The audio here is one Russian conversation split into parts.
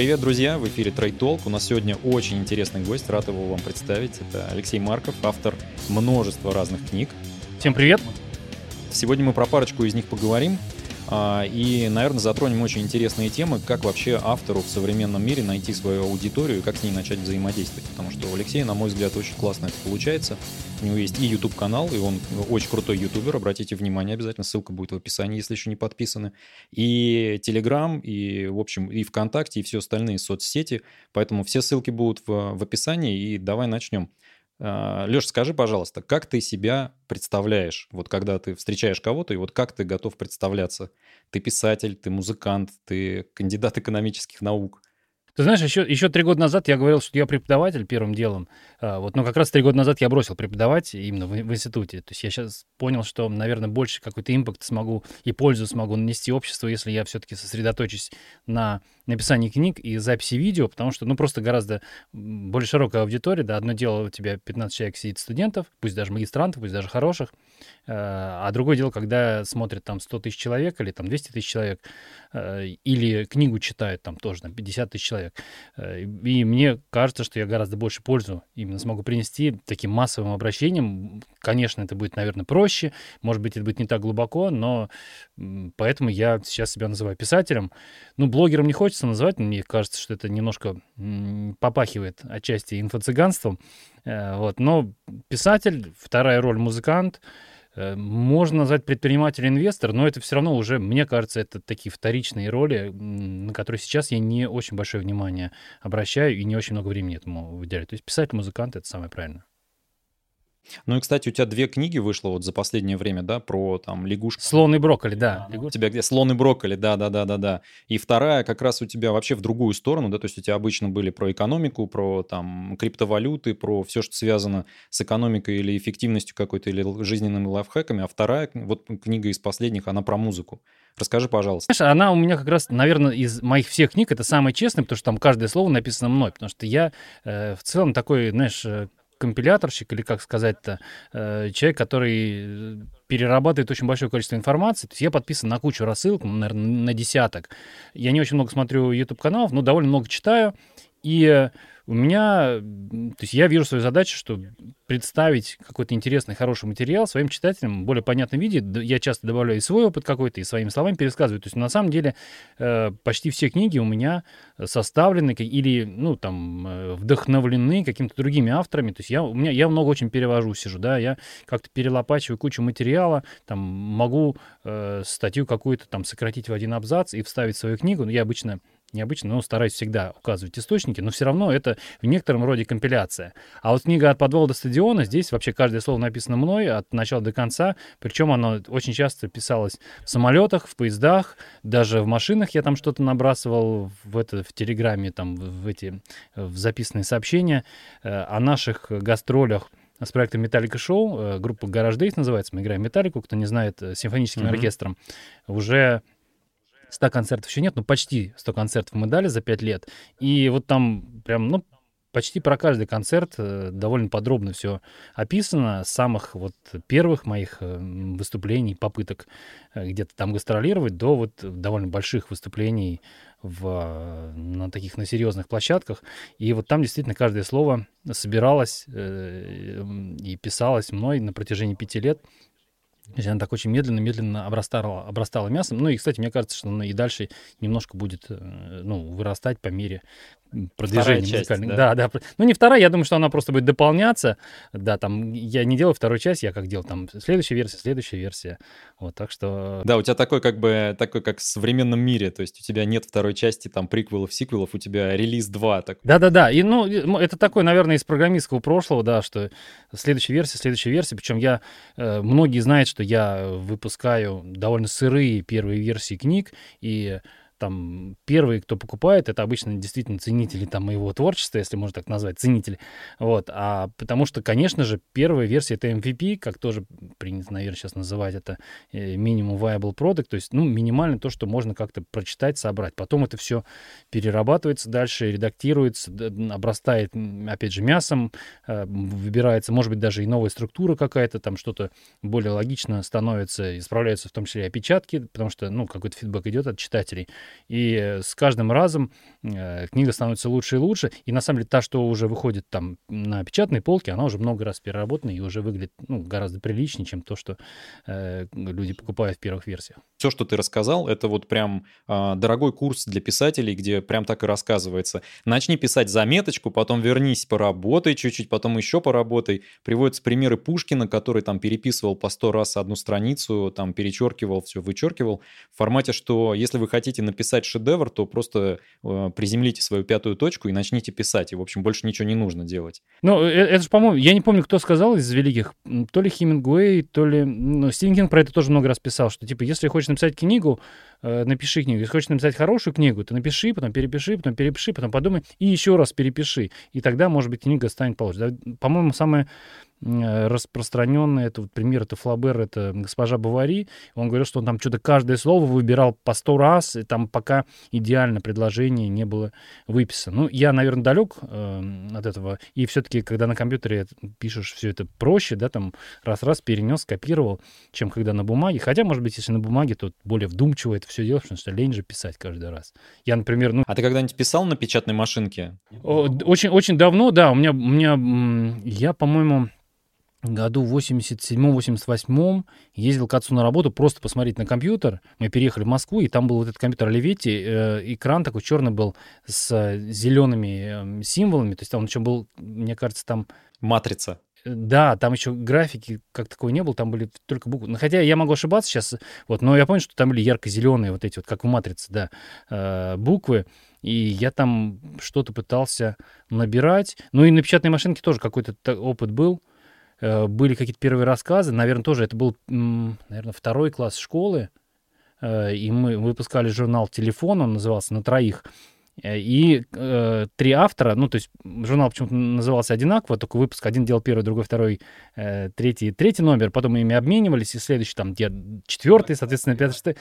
Привет, друзья! В эфире Trade Talk. У нас сегодня очень интересный гость. Рад его вам представить. Это Алексей Марков, автор множества разных книг. Всем привет! Сегодня мы про парочку из них поговорим. А, и, наверное, затронем очень интересные темы, как вообще автору в современном мире найти свою аудиторию и как с ней начать взаимодействовать. Потому что у Алексея, на мой взгляд, очень классно это получается. У него есть и YouTube-канал, и он очень крутой ютубер, обратите внимание обязательно, ссылка будет в описании, если еще не подписаны. И Telegram, и, в общем, и ВКонтакте, и все остальные соцсети. Поэтому все ссылки будут в, в описании, и давай начнем. А, Леш, скажи, пожалуйста, как ты себя представляешь, вот когда ты встречаешь кого-то, и вот как ты готов представляться? Ты писатель, ты музыкант, ты кандидат экономических наук – ты знаешь, еще, еще три года назад я говорил, что я преподаватель первым делом. А, вот, но как раз три года назад я бросил преподавать именно в, в институте. То есть я сейчас понял, что, наверное, больше какой-то импакт смогу и пользу смогу нанести обществу, если я все-таки сосредоточусь на написании книг и записи видео, потому что, ну, просто гораздо более широкая аудитория, да, одно дело у тебя 15 человек сидит студентов, пусть даже магистрантов, пусть даже хороших, а, а другое дело, когда смотрят там 100 тысяч человек или там 200 тысяч человек, а, или книгу читают там тоже на 50 тысяч человек. А, и мне кажется, что я гораздо больше пользу именно смогу принести таким массовым обращением. Конечно, это будет, наверное, проще, может быть, это будет не так глубоко, но поэтому я сейчас себя называю писателем. Ну, блогером не хочется называть, мне кажется, что это немножко попахивает отчасти инфо-цыганством. Вот. Но писатель, вторая роль музыкант — Э, можно назвать предприниматель-инвестор, но это все равно уже, мне кажется, это такие вторичные роли, на которые сейчас я не очень большое внимание обращаю и не очень много времени этому выделяю. То есть писать музыкант — это самое правильное. Ну и, кстати, у тебя две книги вышло вот за последнее время, да, про там лягушку. Слон и брокколи, да. У тебя где? Слон и брокколи, да-да-да-да-да. И вторая как раз у тебя вообще в другую сторону, да, то есть у тебя обычно были про экономику, про там криптовалюты, про все, что связано с экономикой или эффективностью какой-то, или жизненными лайфхаками, а вторая, вот книга из последних, она про музыку. Расскажи, пожалуйста. Знаешь, она у меня как раз, наверное, из моих всех книг это самая честная, потому что там каждое слово написано мной, потому что я э, в целом такой, знаешь, э, компиляторщик, или как сказать-то, э, человек, который перерабатывает очень большое количество информации. То есть я подписан на кучу рассылок, наверное, на десяток. Я не очень много смотрю YouTube-каналов, но довольно много читаю. И у меня, то есть я вижу свою задачу, что представить какой-то интересный, хороший материал своим читателям в более понятном виде. Я часто добавляю и свой опыт какой-то, и своими словами пересказываю. То есть на самом деле э, почти все книги у меня составлены или, ну, там, э, вдохновлены какими-то другими авторами. То есть я, у меня, я много очень перевожу, сижу, да, я как-то перелопачиваю кучу материала, там, могу э, статью какую-то там сократить в один абзац и вставить в свою книгу. Но я обычно необычно, но стараюсь всегда указывать источники, но все равно это в некотором роде компиляция. А вот книга «От подвала до стадиона», здесь вообще каждое слово написано мной от начала до конца, причем оно очень часто писалось в самолетах, в поездах, даже в машинах я там что-то набрасывал в, это, в Телеграме, там, в, эти в записанные сообщения э, о наших гастролях с проектом Металлика Шоу. Э, группа Гараж Дейс называется. Мы играем Металлику, кто не знает, э, симфоническим mm-hmm. оркестром. Уже 100 концертов еще нет, но почти 100 концертов мы дали за 5 лет. И вот там прям, ну, почти про каждый концерт э, довольно подробно все описано. С самых вот первых моих э, выступлений, попыток э, где-то там гастролировать, до вот довольно больших выступлений в, на таких, на серьезных площадках. И вот там действительно каждое слово собиралось и писалось мной на протяжении пяти лет. Есть она так очень медленно-медленно обрастала, обрастала мясом. Ну и, кстати, мне кажется, что она и дальше немножко будет ну, вырастать по мере продвижение часть, музыкальных. Да? да, да. Ну, не вторая, я думаю, что она просто будет дополняться. Да, там я не делаю вторую часть, я как делал там следующая версия, следующая версия. Вот, так что... Да, у тебя такой как бы, такой как в современном мире, то есть у тебя нет второй части там приквелов, сиквелов, у тебя релиз 2. Так... Да-да-да, и ну, это такой, наверное, из программистского прошлого, да, что следующая версия, следующая версия, причем я, э, многие знают, что я выпускаю довольно сырые первые версии книг, и там первые, кто покупает, это обычно действительно ценители там моего творчества, если можно так назвать, ценители. Вот. А потому что, конечно же, первая версия это MVP, как тоже принято, наверное, сейчас называть это минимум э, viable product, то есть, ну, минимально то, что можно как-то прочитать, собрать. Потом это все перерабатывается дальше, редактируется, обрастает, опять же, мясом, э, выбирается, может быть, даже и новая структура какая-то, там что-то более логично становится, исправляются в том числе и опечатки, потому что, ну, какой-то фидбэк идет от читателей. И с каждым разом э, книга становится лучше и лучше. И на самом деле та, что уже выходит там на печатной полке, она уже много раз переработана и уже выглядит ну, гораздо приличнее, чем то, что э, люди покупают в первых версиях. Все, что ты рассказал, это вот прям э, дорогой курс для писателей, где прям так и рассказывается. Начни писать заметочку, потом вернись, поработай чуть-чуть, потом еще поработай. Приводятся примеры Пушкина, который там переписывал по сто раз одну страницу, там перечеркивал, все вычеркивал. В формате, что если вы хотите написать шедевр, то просто э, приземлите свою пятую точку и начните писать. И, в общем, больше ничего не нужно делать. Ну, э, это же, по-моему, я не помню, кто сказал из великих, то ли Хемингуэй, то ли... Ну, Стивен про это тоже много раз писал, что, типа, если хочешь написать книгу, э, напиши книгу. Если хочешь написать хорошую книгу, то напиши, потом перепиши, потом перепиши, потом подумай и еще раз перепиши. И тогда, может быть, книга станет получше. По-моему, самое Э, распространенный, это вот пример, это Флабер, это госпожа Бавари. Он говорил, что он там что-то каждое слово выбирал по сто раз, и там пока идеально предложение не было выписано. Ну, я, наверное, далек э, от этого. И все-таки, когда на компьютере пишешь все это проще, да, там раз-раз перенес, скопировал, чем когда на бумаге. Хотя, может быть, если на бумаге, то более вдумчиво это все делаешь, потому что лень же писать каждый раз. Я, например, ну... А ты когда-нибудь писал на печатной машинке? Очень, очень давно, да. У меня, у меня я, по-моему, году в 87-88 ездил к отцу на работу просто посмотреть на компьютер. Мы переехали в Москву, и там был вот этот компьютер Оливетти. Э, экран такой черный был с зелеными э, символами. То есть там еще был, мне кажется, там... Матрица. Э, да, там еще графики как такой не было, там были только буквы. Ну, хотя я могу ошибаться сейчас, вот, но я помню, что там были ярко-зеленые вот эти вот, как в «Матрице», да, э, буквы. И я там что-то пытался набирать. Ну и на печатной машинке тоже какой-то опыт был. Э, были какие-то первые рассказы. Наверное, тоже это был, наверное, второй класс школы. Э, и мы выпускали журнал «Телефон», он назывался «На троих». Э, и э, три автора, ну, то есть журнал почему-то назывался одинаково, только выпуск один делал первый, другой второй, э, третий, третий номер, потом мы ими обменивались, и следующий там где четвертый, соответственно, пятый, шестый.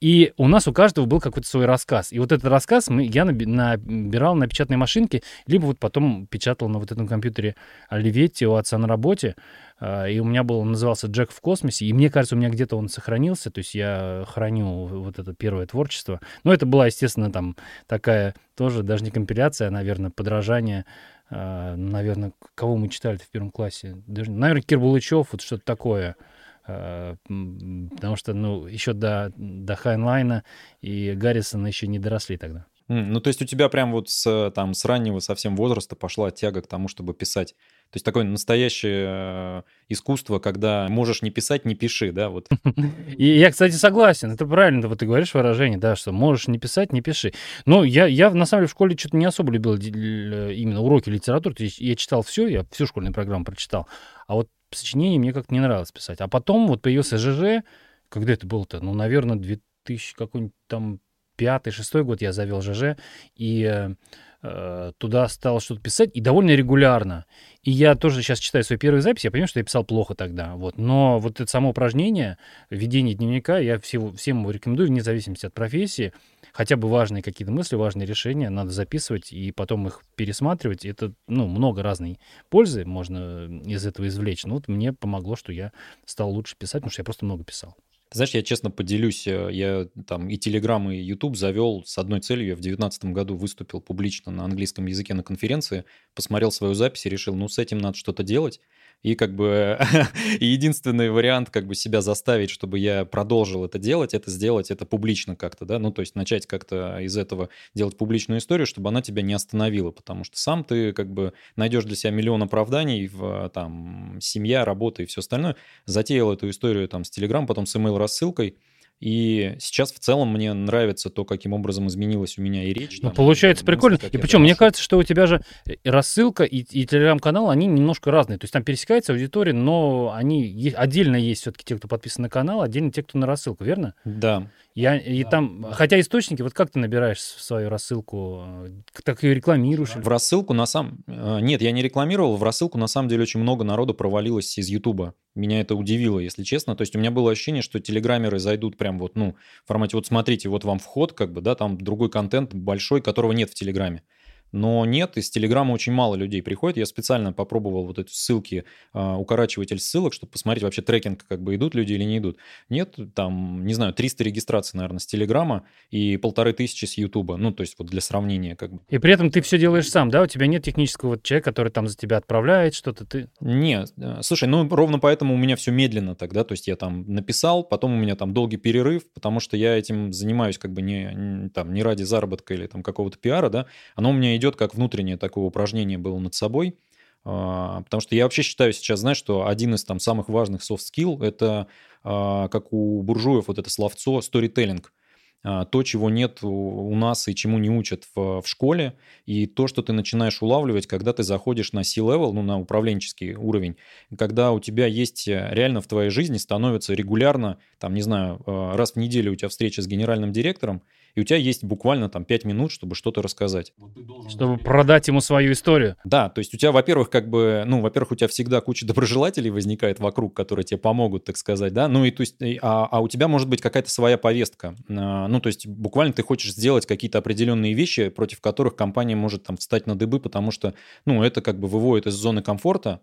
И у нас у каждого был какой-то свой рассказ. И вот этот рассказ мы, я набирал на печатной машинке, либо вот потом печатал на вот этом компьютере Оливетти у отца на работе. А, и у меня был, он назывался «Джек в космосе», и мне кажется, у меня где-то он сохранился, то есть я храню вот это первое творчество. Но это была, естественно, там такая тоже даже не компиляция, а, наверное, подражание, а, наверное, кого мы читали в первом классе? Даже, наверное, Кир Булычев, вот что-то такое. Потому что, ну, еще до, до Хайнлайна и Гаррисона еще не доросли тогда. Ну, то есть у тебя прям вот с, там, с раннего совсем возраста пошла тяга к тому, чтобы писать. То есть такое настоящее э, искусство, когда можешь не писать, не пиши, да, вот. И я, кстати, согласен, это правильно, вот ты говоришь выражение, да, что можешь не писать, не пиши. Но я, я на самом деле в школе что-то не особо любил именно уроки литературы, то есть я читал все, я всю школьную программу прочитал, а вот сочинение мне как-то не нравилось писать. А потом вот появился ЖЖ, когда это было-то, ну, наверное, 2000 какой-нибудь там пятый, шестой год я завел ЖЖ, и э, э, туда стал что-то писать, и довольно регулярно. И я тоже сейчас читаю свои первые записи, я понимаю, что я писал плохо тогда. Вот. Но вот это само упражнение, ведение дневника, я всего, всем его рекомендую, вне зависимости от профессии. Хотя бы важные какие-то мысли, важные решения надо записывать и потом их пересматривать. Это, ну, много разной пользы можно из этого извлечь. Ну, вот мне помогло, что я стал лучше писать, потому что я просто много писал. Знаешь, я честно поделюсь, э, я там и Telegram, и YouTube завел с одной целью. Я в 2019 году выступил публично на английском языке на конференции, посмотрел свою запись и решил, ну, с этим надо что-то делать. И как бы единственный вариант как бы себя заставить, чтобы я продолжил это делать, это сделать это публично как-то, да, ну то есть начать как-то из этого делать публичную историю, чтобы она тебя не остановила, потому что сам ты как бы найдешь для себя миллион оправданий в там семья, работа и все остальное. Затеял эту историю там с Telegram, потом с email рассылкой, и сейчас в целом мне нравится то, каким образом изменилась у меня и речь. Ну, там, получается и, прикольно. И причем, мне кажется, что у тебя же рассылка и, и телеграм-канал, они немножко разные. То есть там пересекается аудитория, но они отдельно есть все-таки те, кто подписан на канал, отдельно те, кто на рассылку, верно? Да. Я, и да, там, хотя источники, вот как ты набираешь свою рассылку, так ее рекламируешь? В рассылку на самом... Э, нет, я не рекламировал, в рассылку на самом деле очень много народу провалилось из Ютуба. Меня это удивило, если честно. То есть у меня было ощущение, что телеграммеры зайдут прям вот, ну, в формате вот смотрите, вот вам вход, как бы, да, там другой контент большой, которого нет в Телеграме. Но нет, из Телеграма очень мало людей приходит. Я специально попробовал вот эти ссылки, а, укорачиватель ссылок, чтобы посмотреть вообще трекинг, как бы идут люди или не идут. Нет, там, не знаю, 300 регистраций, наверное, с Телеграма и полторы тысячи с Ютуба. Ну, то есть вот для сравнения как бы. И при этом ты все делаешь сам, да? У тебя нет технического вот человека, который там за тебя отправляет что-то, ты... Нет, э, слушай, ну ровно поэтому у меня все медленно тогда, то есть я там написал, потом у меня там долгий перерыв, потому что я этим занимаюсь как бы не, не там не ради заработка или там какого-то пиара, да, оно у меня идет как внутреннее такое упражнение было над собой, а, потому что я вообще считаю сейчас, знаешь, что один из там самых важных soft skill это а, как у буржуев вот это словцо storytelling. А, то, чего нет у нас и чему не учат в, в школе, и то, что ты начинаешь улавливать, когда ты заходишь на C-level, ну, на управленческий уровень, когда у тебя есть э, реально в твоей жизни становится регулярно, там, не знаю, раз в неделю у тебя встреча с генеральным директором, и у тебя есть буквально там 5 минут, чтобы что-то рассказать. Чтобы продать ему свою историю. Да, то есть у тебя, во-первых, как бы, ну, во-первых, у тебя всегда куча доброжелателей возникает вокруг, которые тебе помогут, так сказать, да, ну и то есть, а, а у тебя может быть какая-то своя повестка, а, ну, то есть буквально ты хочешь сделать какие-то определенные вещи, против которых компания может там встать на дыбы, потому что, ну, это как бы выводит из зоны комфорта,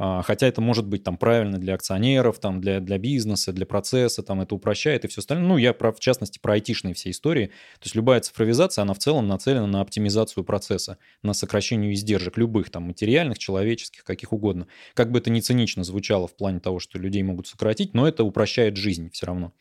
хотя это может быть там правильно для акционеров, там для, для бизнеса, для процесса, там это упрощает и все остальное. Ну, я про, в частности про айтишные все истории. То есть любая цифровизация, она в целом нацелена на оптимизацию процесса, на сокращение издержек любых там материальных, человеческих, каких угодно. Как бы это ни цинично звучало в плане того, что людей могут сократить, но это упрощает жизнь все равно.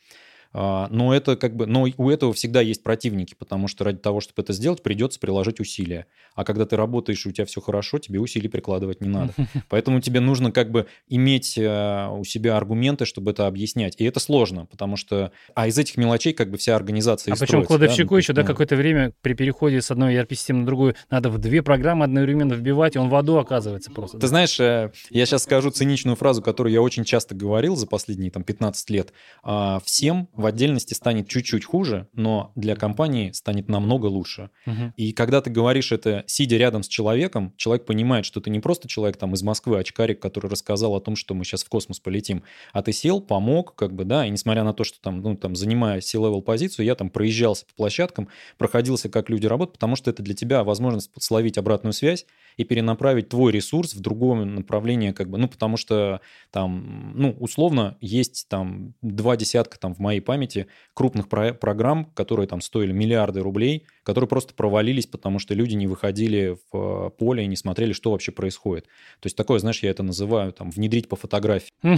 А, но это как бы, но у этого всегда есть противники, потому что ради того, чтобы это сделать, придется приложить усилия. А когда ты работаешь и у тебя все хорошо, тебе усилий прикладывать не надо. Поэтому тебе нужно как бы иметь э, у себя аргументы, чтобы это объяснять. И это сложно, потому что, а из этих мелочей как бы вся организация. А причем кладовщику да? еще, да, ну. какое-то время при переходе с одной ERP-системы на другую надо в две программы одновременно вбивать, и он в аду оказывается просто. Ты знаешь, э, я сейчас скажу циничную фразу, которую я очень часто говорил за последние там 15 лет. А, всем в отдельности станет чуть-чуть хуже, но для компании станет намного лучше. Угу. И когда ты говоришь это, сидя рядом с человеком, человек понимает, что ты не просто человек там из Москвы, очкарик, который рассказал о том, что мы сейчас в космос полетим, а ты сел, помог, как бы, да, и несмотря на то, что там, ну, там, занимая C-level позицию, я там проезжался по площадкам, проходился, как люди работают, потому что это для тебя возможность словить обратную связь и перенаправить твой ресурс в другое направление, как бы, ну, потому что там, ну, условно, есть там два десятка там в моей памяти крупных про- программ, которые там стоили миллиарды рублей, которые просто провалились, потому что люди не выходили в э, поле и не смотрели, что вообще происходит. То есть такое, знаешь, я это называю там внедрить по фотографии.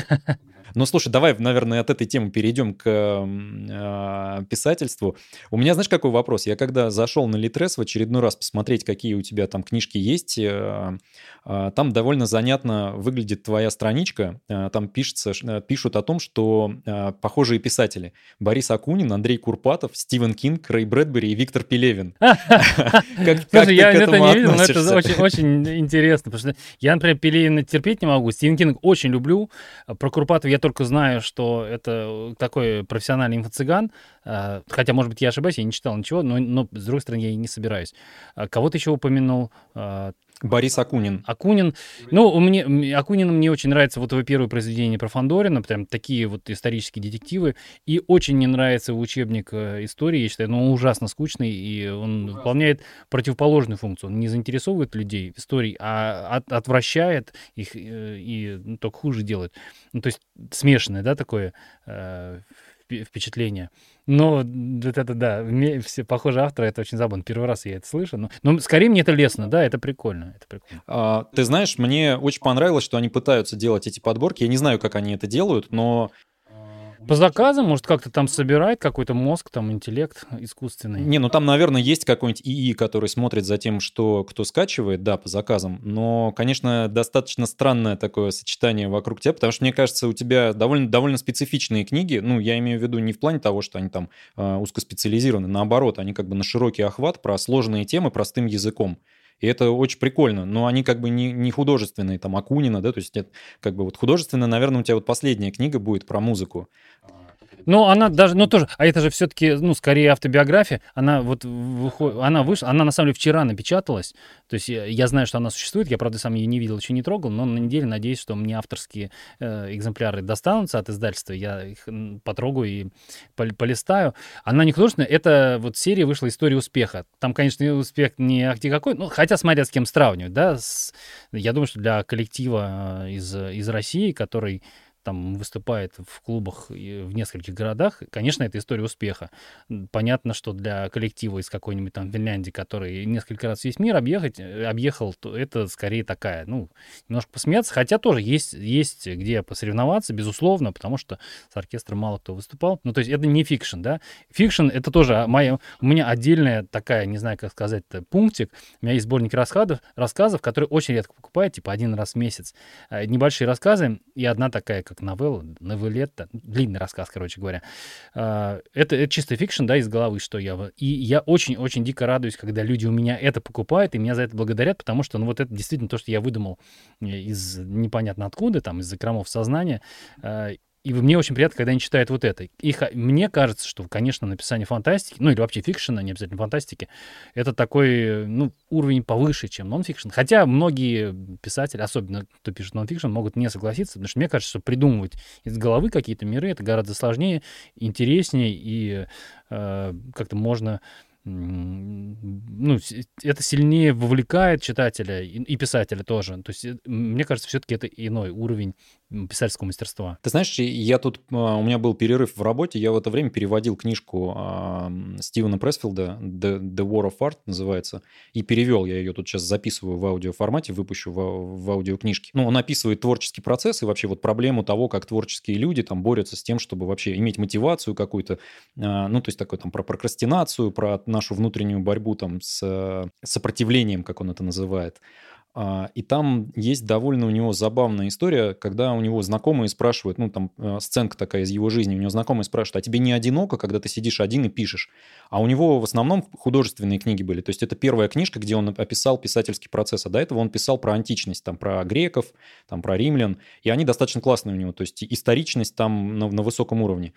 Но слушай, давай, наверное, от этой темы перейдем к э, писательству. У меня, знаешь, какой вопрос? Я когда зашел на Литрес в очередной раз посмотреть, какие у тебя там книжки есть, э, э, там довольно занятно выглядит твоя страничка. Э, там пишется, э, пишут о том, что э, похожие писатели. Борис Акунин, Андрей Курпатов, Стивен Кинг, Рэй Брэдбери и Виктор Пелевин. Слушай, я это не видел, но это очень интересно, потому что я, например, Пелевина терпеть не могу, Стивен Кинг очень люблю. Про Курпатова я только знаю, что это такой профессиональный инфо-цыган, а, хотя, может быть, я ошибаюсь, я не читал ничего, но, но с другой стороны, я и не собираюсь. А кого-то еще упомянул, а, Борис Акунин. Акунин. Ну, у меня, Акунин мне очень нравится вот его первое произведение про Фандорина, прям такие вот исторические детективы. И очень не нравится учебник э, истории, я считаю, но он ужасно скучный, и он ужасно. выполняет противоположную функцию. Он не заинтересовывает людей в истории, а от, отвращает их э, и ну, только хуже делает. Ну, то есть смешанное, да, такое э, впечатление. Но вот это, да, все похожие авторы, это очень забавно. Первый раз я это слышу. Но, но скорее мне это лестно, да, это прикольно. Это прикольно. А, ты знаешь, мне очень понравилось, что они пытаются делать эти подборки. Я не знаю, как они это делают, но по заказам, может, как-то там собирает какой-то мозг, там, интеллект искусственный. Не, ну там, наверное, есть какой-нибудь ИИ, который смотрит за тем, что кто скачивает, да, по заказам. Но, конечно, достаточно странное такое сочетание вокруг тебя, потому что, мне кажется, у тебя довольно, довольно специфичные книги. Ну, я имею в виду не в плане того, что они там э, узкоспециализированы, наоборот, они как бы на широкий охват про сложные темы простым языком. И это очень прикольно. Но они как бы не, не художественные, там, Акунина, да, то есть это как бы вот художественная, наверное, у тебя вот последняя книга будет про музыку. Ну, она даже, ну тоже, а это же все-таки, ну, скорее автобиография. Она вот выходит, она вышла, она на самом деле вчера напечаталась. То есть я, я знаю, что она существует, я, правда, сам ее не видел, еще не трогал, но на неделе надеюсь, что мне авторские э, экземпляры достанутся от издательства, я их потрогаю и полистаю. Она не художественная, это вот серия вышла «История успеха». Там, конечно, успех не ахти какой, ну, хотя смотря с кем сравнивать, да, с, я думаю, что для коллектива э, из, из России, который там выступает в клубах в нескольких городах, конечно, это история успеха. Понятно, что для коллектива из какой-нибудь там Финляндии, который несколько раз весь мир объехать, э, объехал, то это скорее такая, ну, немножко посмеяться, хотя тоже есть, есть где посоревноваться, безусловно, потому что с оркестром мало кто выступал. Ну, то есть это не fiction, да. Fiction — это тоже моя, у меня отдельная такая, не знаю, как сказать пунктик. У меня есть сборник рассказов, рассказов, которые очень редко покупают, типа один раз в месяц. Э, небольшие рассказы и одна такая как новелла, новеллетта, длинный рассказ, короче говоря. А, это, это чисто fiction, да, из головы, что я... И я очень-очень дико радуюсь, когда люди у меня это покупают, и меня за это благодарят, потому что, ну, вот это действительно то, что я выдумал э, из непонятно откуда, там, из закромов сознания, а, и мне очень приятно, когда они читают вот это. И мне кажется, что, конечно, написание фантастики, ну или вообще фикшена, не обязательно фантастики, это такой ну, уровень повыше, чем нонфикшн. Хотя многие писатели, особенно кто пишет нонфикшн, могут не согласиться, потому что мне кажется, что придумывать из головы какие-то миры это гораздо сложнее, интереснее и э, как-то можно ну, это сильнее вовлекает читателя и, писателя тоже. То есть, э, мне кажется, все-таки это иной уровень писательского мастерства. Ты знаешь, я тут, а, у меня был перерыв в работе, я в это время переводил книжку э, Стивена Пресфилда The, The War of Art называется, и перевел, я ее тут сейчас записываю в аудиоформате, выпущу в, в аудиокнижке. Ну, он описывает творческий процесс и вообще вот проблему того, как творческие люди там борются с тем, чтобы вообще иметь мотивацию какую-то, э, ну, то есть такой там про прокрастинацию, про нашу внутреннюю борьбу там с сопротивлением, как он это называет. А, и там есть довольно у него забавная история, когда у него знакомые спрашивают, ну там э, сценка такая из его жизни, у него знакомые спрашивают, а тебе не одиноко, когда ты сидишь один и пишешь? А у него в основном художественные книги были, то есть это первая книжка, где он описал писательский процесс, а до этого он писал про античность, там про греков, там про римлян, и они достаточно классные у него, то есть историчность там на, на высоком уровне.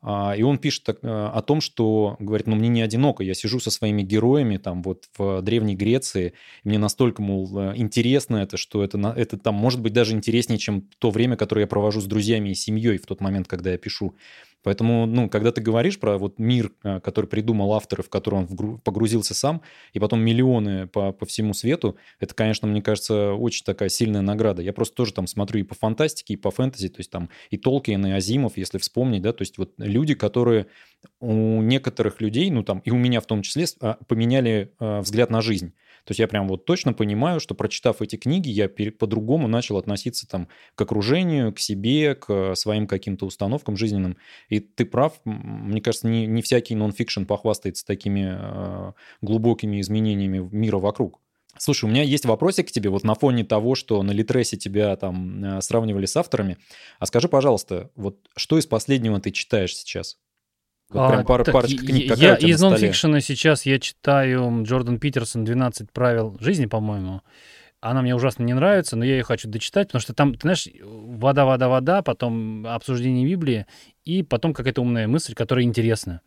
А, и он пишет э, о том, что, говорит, ну мне не одиноко, я сижу со своими героями там вот в Древней Греции, мне настолько, мол, э, интересно это, что это, это там может быть даже интереснее, чем то время, которое я провожу с друзьями и семьей в тот момент, когда я пишу. Поэтому, ну, когда ты говоришь про вот мир, э, который придумал автор, в который он погрузился сам, и потом миллионы по, по всему свету, это, конечно, мне кажется, очень такая сильная награда. Я просто тоже там смотрю и по фантастике, и по фэнтези, то есть там и Толкин, и Азимов, если вспомнить, да, то есть вот люди, которые у некоторых людей, ну там и у меня в том числе, а, поменяли э, взгляд на жизнь. То есть я прям вот точно понимаю, что прочитав эти книги, я по-другому начал относиться там к окружению, к себе, к своим каким-то установкам жизненным. И ты прав, мне кажется, не, не всякий нон-фикшн похвастается такими э, глубокими изменениями мира вокруг. Слушай, у меня есть вопросик к тебе вот на фоне того, что на Литресе тебя там э, сравнивали с авторами. А скажи, пожалуйста, вот что из последнего ты читаешь сейчас? Вот а, прям пара, так, парочка книг. Я из нонфикшена сейчас я читаю Джордан Питерсон «12 правил жизни», по-моему. Она мне ужасно не нравится, но я ее хочу дочитать, потому что там, ты знаешь, вода, вода, вода, потом обсуждение Библии, и потом какая-то умная мысль, которая интересна.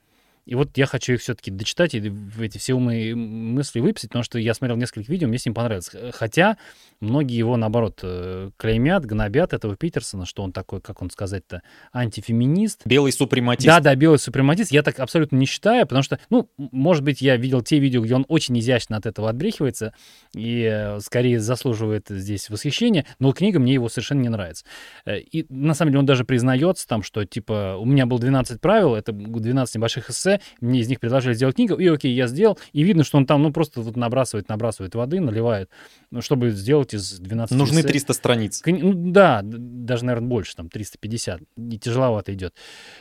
И вот я хочу их все-таки дочитать и эти все умные мысли выписать, потому что я смотрел несколько видео, мне с ним понравилось. Хотя многие его, наоборот, э, клеймят, гнобят этого Питерсона, что он такой, как он сказать-то, антифеминист. Белый супрематист. Да-да, белый супрематист. Я так абсолютно не считаю, потому что, ну, может быть, я видел те видео, где он очень изящно от этого отбрехивается и э, скорее заслуживает здесь восхищения, но книга мне его совершенно не нравится. Э, и на самом деле он даже признается там, что, типа, у меня было 12 правил, это 12 небольших эссе, конце мне из них предложили сделать книгу, и окей, я сделал, и видно, что он там, ну, просто вот набрасывает, набрасывает воды, наливает, ну, чтобы сделать из 12 Нужны эссе. 300 страниц. Ну, да, даже, наверное, больше, там, 350, и тяжеловато идет.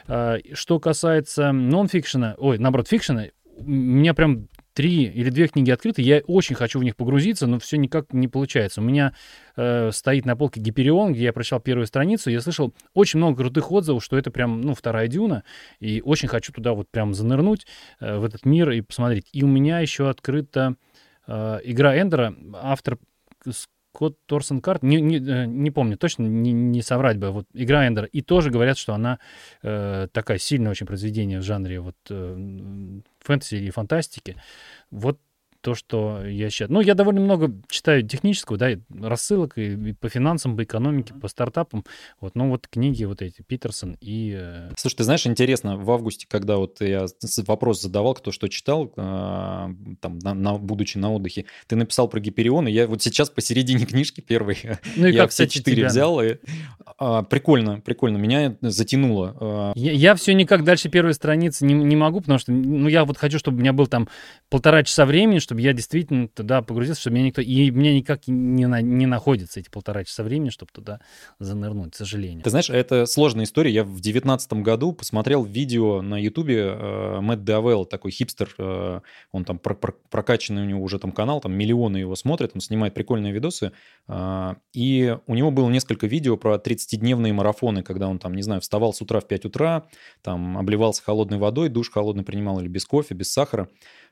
А, что касается нон-фикшена, ой, наоборот, фикшена, меня прям три или две книги открыты, я очень хочу в них погрузиться, но все никак не получается. У меня э, стоит на полке Гиперион, где я прочитал первую страницу, я слышал очень много крутых отзывов, что это прям, ну, вторая дюна, и очень хочу туда вот прям занырнуть, э, в этот мир и посмотреть. И у меня еще открыта э, игра Эндера, автор Код Торсон Карт, не, не, э, не помню точно, не, не соврать бы, вот игра Эндера, и тоже говорят, что она э, такая сильное очень произведение в жанре вот э, фэнтези и фантастики. Вот то, что я сейчас... Ну, я довольно много читаю технического, да, рассылок и, и по финансам, по экономике, по стартапам. Вот, ну, вот книги вот эти, Питерсон и... Э, Слушай, ты знаешь, интересно, в августе, когда вот я вопрос задавал, кто что читал, э, там, на, на, будучи на отдыхе, ты написал про Гиперион, и я вот сейчас посередине книжки первой, ну, и я как, все четыре взял, и а, прикольно, прикольно, меня затянуло. А. Я, я все никак дальше первой страницы не, не могу, потому что, ну, я вот хочу, чтобы у меня был там полтора часа времени, чтобы я действительно туда погрузился, чтобы меня никто... И меня никак не, на, не находится эти полтора часа времени, чтобы туда занырнуть, к сожалению. Ты знаешь, это сложная история. Я в девятнадцатом году посмотрел видео на Ютубе э, Мэтт Давелл, такой хипстер, э, он там про, про, прокачанный у него уже там канал, там миллионы его смотрят, он снимает прикольные видосы. Э, и у него было несколько видео про 30-дневные марафоны, когда он там, не знаю, вставал с утра в 5 утра, там обливался холодной водой, душ холодный принимал или без кофе, без сахара.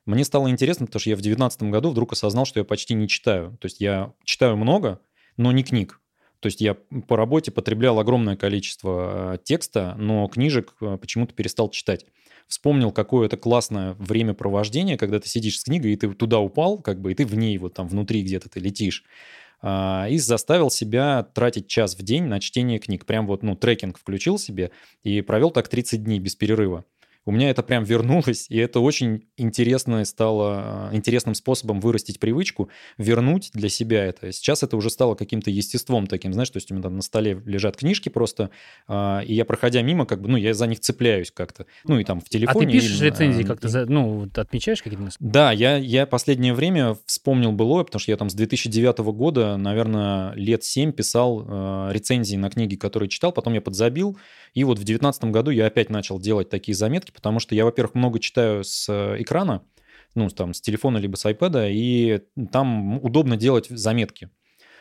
Мне стало интересно, потому что я в 2019 году вдруг осознал, что я почти не читаю. То есть я читаю много, но не книг. То есть я по работе потреблял огромное количество э, текста, но книжек э, почему-то перестал читать. Вспомнил, какое это классное времяпровождение, когда ты сидишь с книгой, и ты туда упал, как бы, и ты в ней вот там внутри где-то ты летишь. А, и заставил себя тратить час в день на чтение книг. Прям вот, ну, трекинг включил себе и провел так 30 дней без перерыва у меня это прям вернулось, и это очень интересно стало, интересным способом вырастить привычку, вернуть для себя это. Сейчас это уже стало каким-то естеством таким, знаешь, то есть у меня там на столе лежат книжки просто, а, и я, проходя мимо, как бы, ну, я за них цепляюсь как-то. Ну, и там в телефоне. А ты пишешь или, рецензии как-то, за, ну, отмечаешь какие-то? Да, я, я последнее время вспомнил былое, потому что я там с 2009 года, наверное, лет 7 писал э, рецензии на книги, которые читал, потом я подзабил, и вот в 2019 году я опять начал делать такие заметки, потому что я, во-первых, много читаю с э, экрана, ну, там, с телефона либо с iPad, и там удобно делать заметки.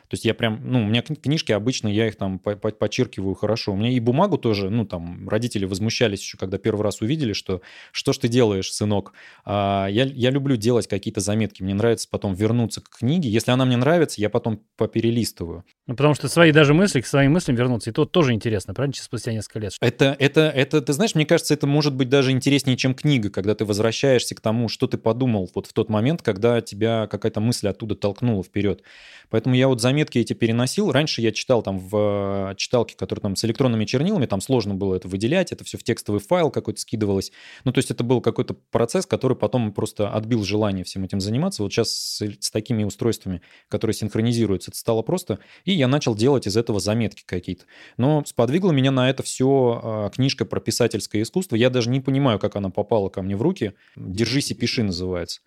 То есть я прям, ну, у меня книжки обычно, я их там подчеркиваю хорошо. У меня и бумагу тоже, ну, там, родители возмущались еще, когда первый раз увидели, что что ж ты делаешь, сынок. А, я, я люблю делать какие-то заметки. Мне нравится потом вернуться к книге. Если она мне нравится, я потом поперелистываю. Ну, потому что свои даже мысли, к своим мыслям вернуться, и то тоже интересно, правильно, спустя несколько лет. Это, это, это, ты знаешь, мне кажется, это может быть даже интереснее, чем книга, когда ты возвращаешься к тому, что ты подумал вот в тот момент, когда тебя какая-то мысль оттуда толкнула вперед. Поэтому я вот заметки эти переносил. Раньше я читал там в читалке, которые там с электронными чернилами, там сложно было это выделять, это все в текстовый файл какой-то скидывалось. Ну, то есть это был какой-то процесс, который потом просто отбил желание всем этим заниматься. Вот сейчас с, с такими устройствами, которые синхронизируются, это стало просто. И я начал делать из этого заметки какие-то. Но сподвигло меня на это все а, книжка про писательское искусство. Я даже не понимаю, как она попала ко мне в руки. «Держись и пиши» называется.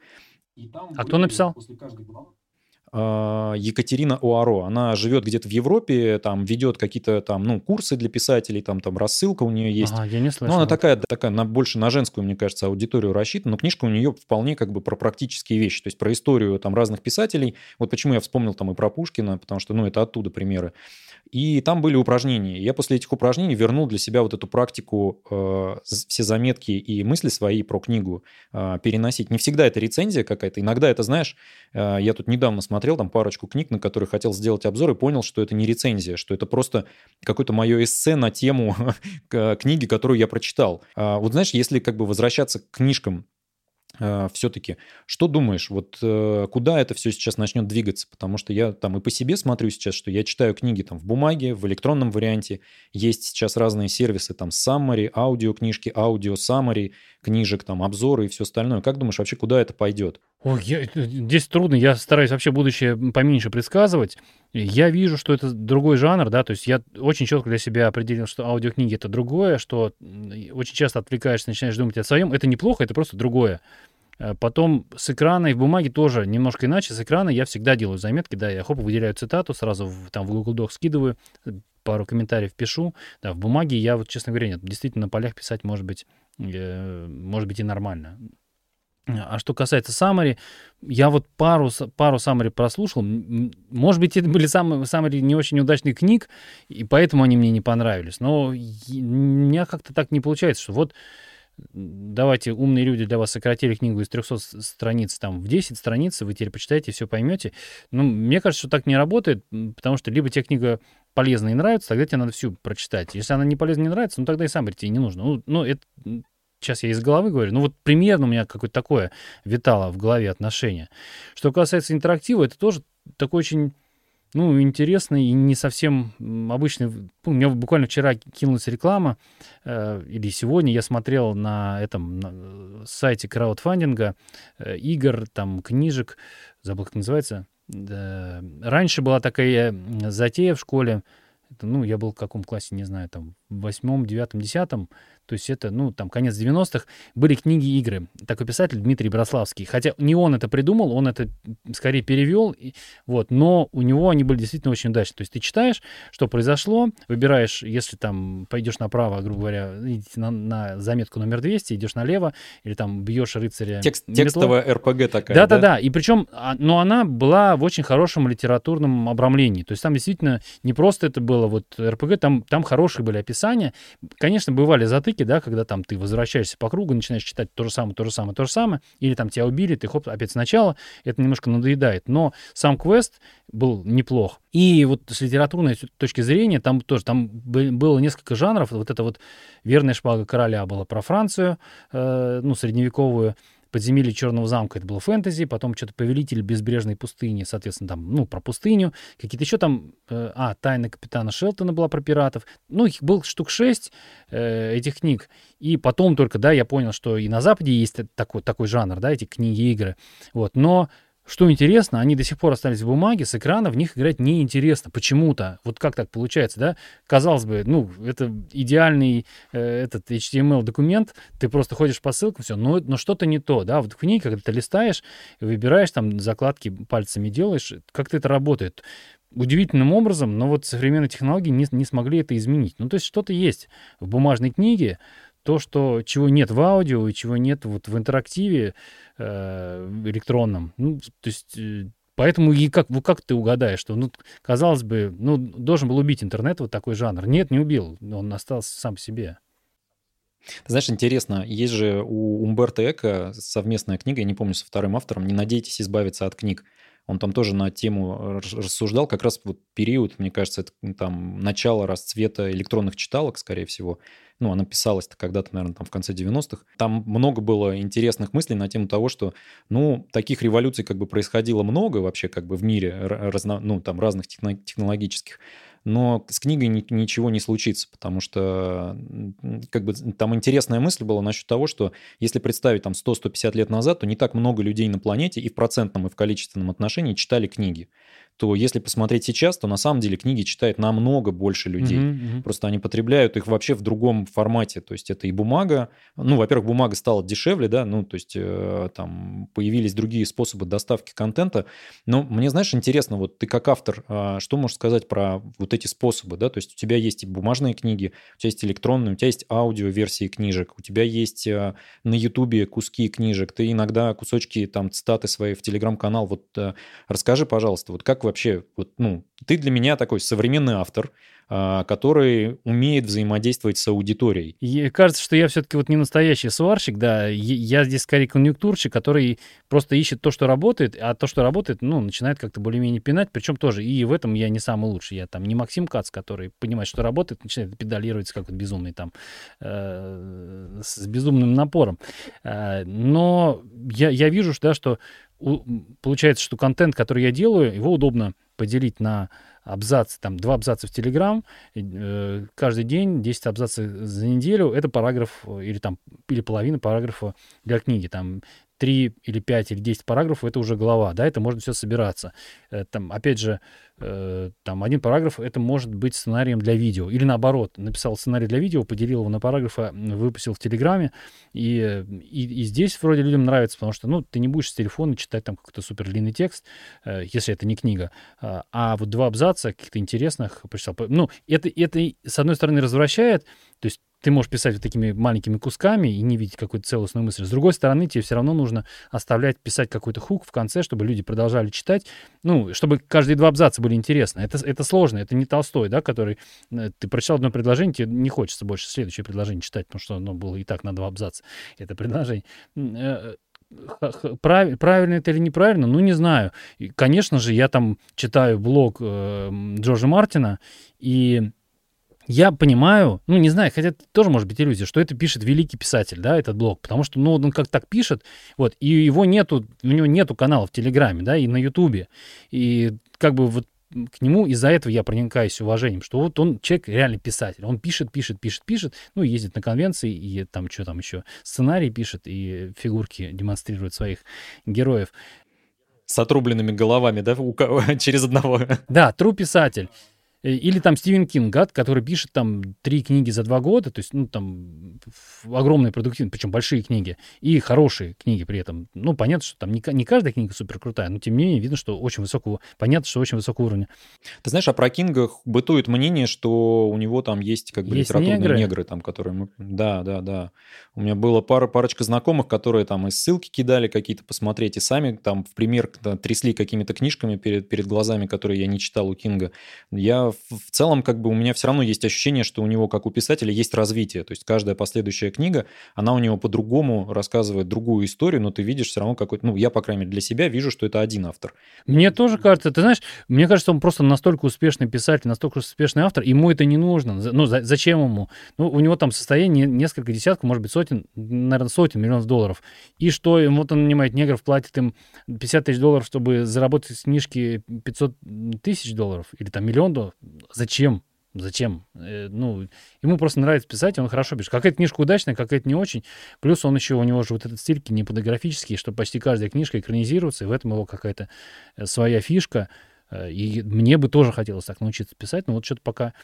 А кто написал? А, Екатерина Уаро. Она живет где-то в Европе, там ведет какие-то там, ну, курсы для писателей, там, там рассылка у нее есть. Ага, я не слышал. Ну, она такая, такая на, больше на женскую, мне кажется, аудиторию рассчитана, но книжка у нее вполне как бы про практические вещи, то есть про историю там разных писателей. Вот почему я вспомнил там и про Пушкина, потому что, ну, это оттуда примеры. И там были упражнения. Я после этих упражнений вернул для себя вот эту практику э, все заметки и мысли свои про книгу э, переносить. Не всегда это рецензия какая-то. Иногда это, знаешь, э, я тут недавно смотрел там парочку книг, на которые хотел сделать обзор, и понял, что это не рецензия, что это просто какое-то мое эссе на тему книги, которую я прочитал. А вот знаешь, если как бы возвращаться к книжкам все-таки, что думаешь, вот э, куда это все сейчас начнет двигаться? Потому что я там и по себе смотрю сейчас, что я читаю книги там в бумаге, в электронном варианте. Есть сейчас разные сервисы, там summary, аудиокнижки, аудио summary, книжек, там обзоры и все остальное. Как думаешь, вообще куда это пойдет? Ой, я, здесь трудно, я стараюсь вообще будущее поменьше предсказывать. Я вижу, что это другой жанр, да, то есть я очень четко для себя определил, что аудиокниги это другое, что очень часто отвлекаешься, начинаешь думать о своем. Это неплохо, это просто другое. Э, потом с экрана и в бумаге тоже немножко иначе. С экрана я всегда делаю заметки, да, я хоп, выделяю цитату, сразу в, там в Google Docs скидываю, пару комментариев пишу. Да, в бумаге я вот, честно говоря, нет, действительно на полях писать может быть, э, может быть и нормально. А что касается Самари, я вот пару, пару Самари прослушал. Может быть, это были самые, Самари не очень удачных книг, и поэтому они мне не понравились. Но у меня как-то так не получается, что вот давайте умные люди для вас сократили книгу из 300 страниц там в 10 страниц, вы теперь почитаете, все поймете. Ну, мне кажется, что так не работает, потому что либо тебе книга полезна и нравится, тогда тебе надо всю прочитать. Если она не полезна, не нравится, ну тогда и сам тебе не нужно. Ну, ну это сейчас я из головы говорю, ну вот примерно у меня какое-то такое витало в голове отношение. Что касается интерактива, это тоже такой очень ну, интересный и не совсем обычный. У меня буквально вчера кинулась реклама, э, или сегодня я смотрел на этом на сайте краудфандинга э, игр, там, книжек, забыл, как называется. Да. Раньше была такая затея в школе, ну, я был в каком классе, не знаю, там, в восьмом, девятом, десятом, то есть это, ну, там, конец 90-х, были книги игры. Такой писатель Дмитрий Брославский. Хотя не он это придумал, он это скорее перевел, вот, но у него они были действительно очень удачные. То есть ты читаешь, что произошло, выбираешь, если там пойдешь направо, грубо говоря, на, на заметку номер 200, идешь налево, или там бьешь рыцаря. Текст, текстовая РПГ такая, Да-да-да, да? и причем, а, но она была в очень хорошем литературном обрамлении. То есть там действительно не просто это было вот РПГ, там, там хорошие были описания. Конечно, бывали затыки, механики, да, когда там ты возвращаешься по кругу, начинаешь читать то же самое, то же самое, то же самое, или там тебя убили, ты хоп, опять сначала, это немножко надоедает. Но сам квест был неплох. И вот с литературной точки зрения, там тоже, там было несколько жанров. Вот это вот «Верная шпага короля» была про Францию, э, ну, средневековую, подземелье Черного замка это было фэнтези, потом что-то Повелитель безбрежной пустыни, соответственно, там, ну, про пустыню, какие-то еще там, э, а, Тайна капитана Шелтона была про пиратов, ну, их было штук шесть э, этих книг, и потом только, да, я понял, что и на Западе есть такой, такой жанр, да, эти книги-игры, вот, но что интересно, они до сих пор остались в бумаге, с экрана в них играть неинтересно. Почему-то. Вот как так получается, да? Казалось бы, ну, это идеальный э, этот HTML-документ, ты просто ходишь по ссылкам, все, но, но что-то не то, да? Вот в книге, когда ты листаешь, выбираешь там закладки пальцами делаешь, как-то это работает удивительным образом, но вот современные технологии не, не смогли это изменить. Ну, то есть что-то есть в бумажной книге, то, что, чего нет в аудио и чего нет вот в интерактиве э, электронном. Ну, то есть э, Поэтому и как, ну, как ты угадаешь, что, ну, казалось бы, ну, должен был убить интернет вот такой жанр. Нет, не убил, он остался сам по себе. Знаешь, интересно, есть же у Умберто Эко совместная книга, я не помню, со вторым автором, «Не надейтесь избавиться от книг». Он там тоже на тему рассуждал, как раз вот период, мне кажется, это там начало расцвета электронных читалок, скорее всего, ну, она писалась-то когда-то, наверное, там в конце 90-х. Там много было интересных мыслей на тему того, что, ну, таких революций как бы происходило много вообще как бы в мире, разно, ну, там разных технологических но с книгой ничего не случится, потому что как бы там интересная мысль была насчет того, что если представить там 100-150 лет назад, то не так много людей на планете и в процентном, и в количественном отношении читали книги то если посмотреть сейчас, то на самом деле книги читает намного больше людей. Uh-huh, uh-huh. Просто они потребляют их вообще в другом формате. То есть это и бумага. Ну, во-первых, бумага стала дешевле, да, ну, то есть э, там появились другие способы доставки контента. Но мне, знаешь, интересно, вот ты как автор, э, что можешь сказать про вот эти способы, да? То есть у тебя есть и бумажные книги, у тебя есть электронные, у тебя есть аудиоверсии книжек, у тебя есть э, на Ютубе куски книжек, ты иногда кусочки там цитаты свои в Телеграм-канал. Вот э, расскажи, пожалуйста, вот как вообще, вот, ну, ты для меня такой современный автор, который умеет взаимодействовать с аудиторией. И кажется, что я все-таки вот не настоящий сварщик, да, я здесь скорее конъюнктурщик, который просто ищет то, что работает, а то, что работает, ну, начинает как-то более-менее пинать, причем тоже, и в этом я не самый лучший, я там не Максим Кац, который понимает, что работает, начинает педалировать как вот безумный там, э, с безумным напором. Э, но я, я вижу, да, что получается, что контент, который я делаю, его удобно поделить на абзац, там, два абзаца в Телеграм, э, каждый день 10 абзацев за неделю, это параграф э, или там, или половина параграфа для книги, там, 3 или 5 или 10 параграфов, это уже глава, да, это можно все собираться. Э, там, опять же, э, там один параграф, это может быть сценарием для видео. Или наоборот, написал сценарий для видео, поделил его на параграфы, выпустил в Телеграме, и, и, и здесь вроде людям нравится, потому что, ну, ты не будешь с телефона читать там какой-то супер длинный текст, э, если это не книга, а, а вот два абзаца каких-то интересных прочитал. Ну, это, это, с одной стороны, развращает, то есть ты можешь писать вот такими маленькими кусками и не видеть какую-то целостную мысль. С другой стороны, тебе все равно нужно оставлять, писать какой-то хук в конце, чтобы люди продолжали читать, ну, чтобы каждые два абзаца были интересны. Это, это сложно, это не Толстой, да, который... Э, ты прочитал одно предложение, тебе не хочется больше следующее предложение читать, потому что оно было и так на два абзаца, это предложение э, Прав, правильно это или неправильно, ну не знаю. И, конечно же, я там читаю блог э, Джорджа Мартина, и я понимаю, ну, не знаю, хотя это тоже может быть иллюзия, что это пишет великий писатель, да, этот блог, потому что, ну, он как так пишет, вот, и его нету, у него нету канала в Телеграме, да, и на Ютубе, и как бы вот к нему из-за этого я проникаюсь уважением, что вот он человек реально писатель, он пишет, пишет, пишет, пишет, ну, ездит на конвенции и там что там еще, сценарий пишет и фигурки демонстрирует своих героев. С отрубленными головами, да, у, через одного. Да, тру писатель. Э, или там Стивен Кинг, гад, который пишет там три книги за два года, то есть, ну, там огромные продуктивные, причем большие книги, и хорошие книги при этом. Ну, понятно, что там не, не каждая книга супер крутая, но тем не менее видно, что очень высокого, понятно, что очень высокого уровня. Ты знаешь, а про Кинга бытует мнение, что у него там есть как бы есть литературные негры. негры, там, которые мы... Да, да, да. У меня было пара, парочка знакомых, которые там и ссылки кидали какие-то посмотреть, и сами там в пример трясли какими-то книжками перед, перед глазами, которые я не читал у Кинга. Я в целом как бы у меня все равно есть ощущение, что у него, как у писателя, есть развитие. То есть каждая последующая книга, она у него по-другому рассказывает другую историю, но ты видишь все равно какой-то... Ну, я, по крайней мере, для себя вижу, что это один автор. Мне тоже кажется, ты знаешь, мне кажется, он просто настолько успешный писатель, настолько успешный автор, ему это не нужно. Ну, зачем ему? Ну, у него там состояние несколько десятков, может быть, сотен, наверное, сотен миллионов долларов. И что, вот он нанимает негров, платит им 50 тысяч долларов, чтобы заработать книжки 500 тысяч долларов или там миллион долларов зачем? Зачем? Э, ну, ему просто нравится писать, он хорошо пишет. Какая-то книжка удачная, какая-то не очень. Плюс он еще, у него же вот этот стиль кинематографический, что почти каждая книжка экранизируется, и в этом его какая-то э, своя фишка. Э, и мне бы тоже хотелось так научиться писать, но вот что-то пока...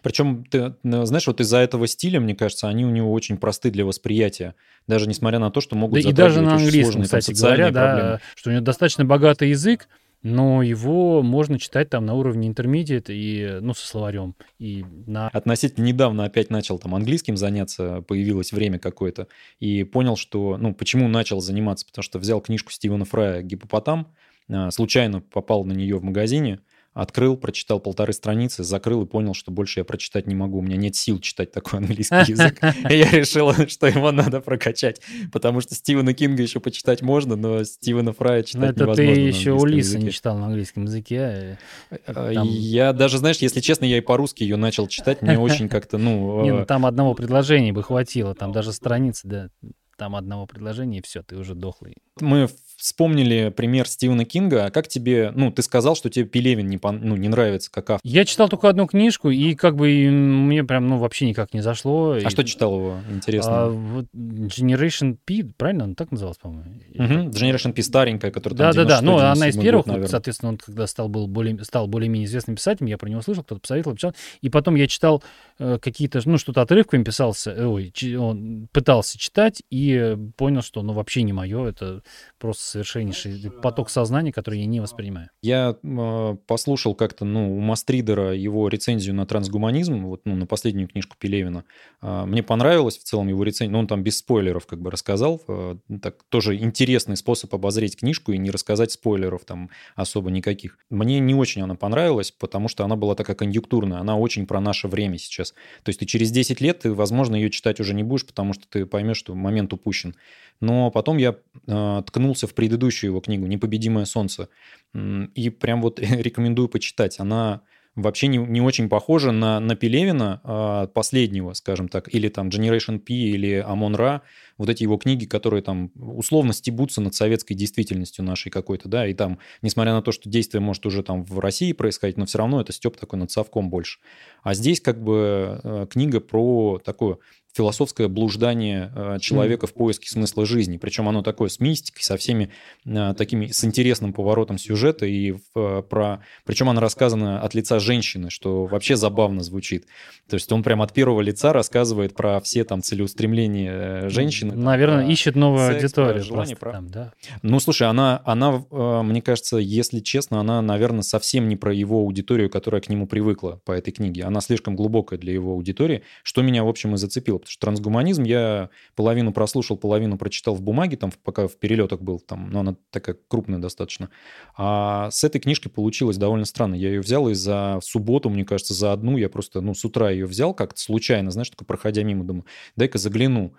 Причем, ты знаешь, вот из-за этого стиля, мне кажется, они у него очень просты для восприятия. Даже несмотря на то, что могут да и даже на английском, кстати говоря, да, что у него достаточно богатый язык, но его можно читать там на уровне intermediate и, ну, со словарем. И на... Относительно недавно опять начал там английским заняться, появилось время какое-то, и понял, что, ну, почему начал заниматься, потому что взял книжку Стивена Фрая «Гипопотам», а, случайно попал на нее в магазине, Открыл, прочитал полторы страницы, закрыл и понял, что больше я прочитать не могу. У меня нет сил читать такой английский язык. И я решил, что его надо прокачать. Потому что Стивена Кинга еще почитать можно, но Стивена Фрая читать невозможно. Это ты еще Улиса не читал на английском языке. А, я даже, знаешь, если честно, я и по-русски ее начал читать. Мне очень как-то, ну... Не, ну там одного предложения бы хватило. Там даже страницы, да, там одного предложения, и все, ты уже дохлый. Мы вспомнили пример Стивена Кинга. А как тебе, ну, ты сказал, что тебе Пелевин не, ну, не нравится как автор. Я читал только одну книжку, и как бы мне прям, ну, вообще никак не зашло. А и... что читал его, интересно? А, вот Generation P, правильно? Он так назывался, по-моему? Угу. Generation P старенькая, которая Да, да, да. Ну, она из первых, год, вот, соответственно, он когда стал, был более, стал более-менее известным писателем, я про него слышал, кто-то посоветовал, писал. И потом я читал э, какие-то, ну, что-то отрывками писался, э, ой, он пытался читать, и понял, что, ну, вообще не мое, это просто совершеннейший поток сознания, который я не воспринимаю. Я э, послушал как-то, ну, у Мастридера его рецензию на трансгуманизм, вот, ну, на последнюю книжку Пелевина. Э, мне понравилось в целом его рецензия, но он там без спойлеров как бы рассказал. Э, так, тоже интересный способ обозреть книжку и не рассказать спойлеров там особо никаких. Мне не очень она понравилась, потому что она была такая конъюнктурная, она очень про наше время сейчас. То есть ты через 10 лет, ты, возможно, ее читать уже не будешь, потому что ты поймешь, что момент упущен. Но потом я э, ткнулся в предыдущую его книгу «Непобедимое солнце». И прям вот рекомендую почитать. Она вообще не, не очень похожа на, на Пелевина а, последнего, скажем так, или там Generation P, или Амон Ра, вот эти его книги, которые там условно стебутся над советской действительностью нашей какой-то, да, и там, несмотря на то, что действие может уже там в России происходить, но все равно это степ такой над совком больше. А здесь как бы э, книга про такую философское блуждание э, человека в поиске смысла жизни. Причем оно такое с мистикой, со всеми э, такими, с интересным поворотом сюжета. И э, про... Причем оно рассказано от лица женщины, что вообще забавно звучит. То есть он прям от первого лица рассказывает про все там целеустремления женщины. Наверное, ищет новую секс, аудиторию. Желание, про... там, да. Ну, слушай, она, она, мне кажется, если честно, она, наверное, совсем не про его аудиторию, которая к нему привыкла по этой книге. Она слишком глубокая для его аудитории, что меня, в общем, и зацепило потому что трансгуманизм я половину прослушал, половину прочитал в бумаге, там пока в перелетах был, там, но она такая крупная достаточно. А с этой книжкой получилось довольно странно. Я ее взял и за субботу, мне кажется, за одну я просто, ну, с утра ее взял как-то случайно, знаешь, только проходя мимо, думаю, дай-ка загляну.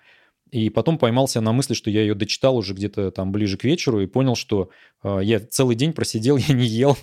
И потом поймался на мысли, что я ее дочитал уже где-то там ближе к вечеру и понял, что э, я целый день просидел, я не ел.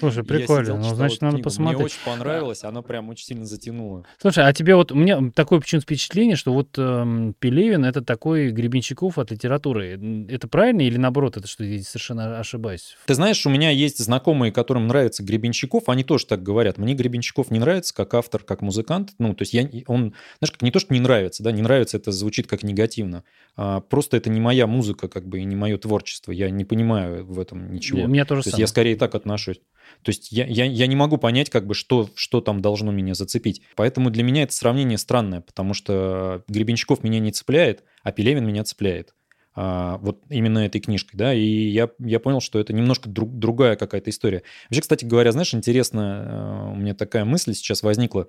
Слушай, прикольно. Сидел, ну, значит, надо книгу. посмотреть. Мне очень понравилось, она прям очень сильно затянула. Слушай, а тебе вот, у меня такое почему-то впечатление, что вот э, Пелевин — это такой Гребенщиков от литературы. Это правильно или наоборот, это что, я совершенно ошибаюсь? Ты знаешь, у меня есть знакомые, которым нравится Гребенщиков, они тоже так говорят. Мне Гребенщиков не нравится как автор, как музыкант. Ну, то есть я, он, знаешь, как не то, что не нравится, да, не нравится, это звучит как негатив негативно. А, просто это не моя музыка, как бы, и не мое творчество. Я не понимаю в этом ничего. У меня тоже То есть я скорее так отношусь. То есть я, я, я не могу понять, как бы, что, что там должно меня зацепить. Поэтому для меня это сравнение странное, потому что Гребенщиков меня не цепляет, а Пелевин меня цепляет. А, вот именно этой книжкой, да, и я, я понял, что это немножко друг, другая какая-то история. Вообще, кстати говоря, знаешь, интересно, э, у меня такая мысль сейчас возникла,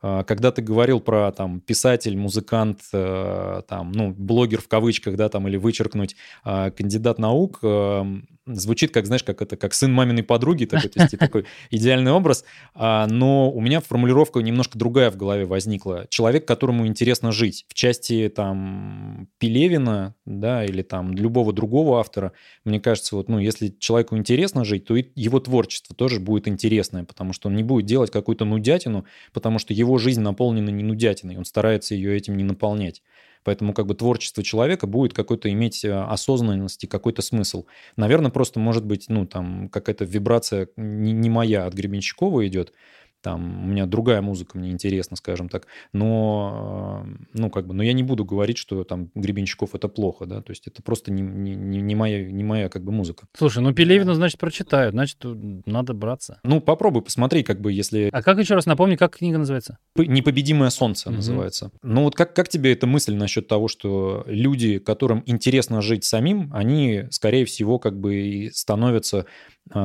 когда ты говорил про там писатель, музыкант, э, там, ну, блогер в кавычках, да, там, или вычеркнуть а, кандидат наук, эм, звучит как, знаешь, как это, как сын маминой подруги, такой, то есть такой идеальный образ, а, но у меня формулировка немножко другая в голове возникла. Человек, которому интересно жить. В части там Пелевина, да, или там любого другого автора, мне кажется, вот, ну, если человеку интересно жить, то и его творчество тоже будет интересное, потому что он не будет делать какую-то нудятину, потому что его жизнь наполнена не нудятиной, он старается ее этим не наполнять. Поэтому как бы творчество человека будет какой-то иметь э, осознанность и какой-то смысл. Наверное, просто может быть, ну, там какая-то вибрация не, не моя от Гребенщикова идет, там у меня другая музыка, мне интересна, скажем так, но, э, ну, как бы, но я не буду говорить, что там Гребенщиков это плохо, да, то есть это просто не, не, не, моя, не моя как бы музыка. Слушай, ну Пелевина, значит, прочитают, значит, надо браться. Ну, попробуй, посмотри, как бы, если... А как еще раз напомни, как книга называется? «Непобедимое солнце» угу. называется. Ну, вот как, как тебе эта мысль насчет того, что люди, которым интересно жить самим, они, скорее всего, как бы и становятся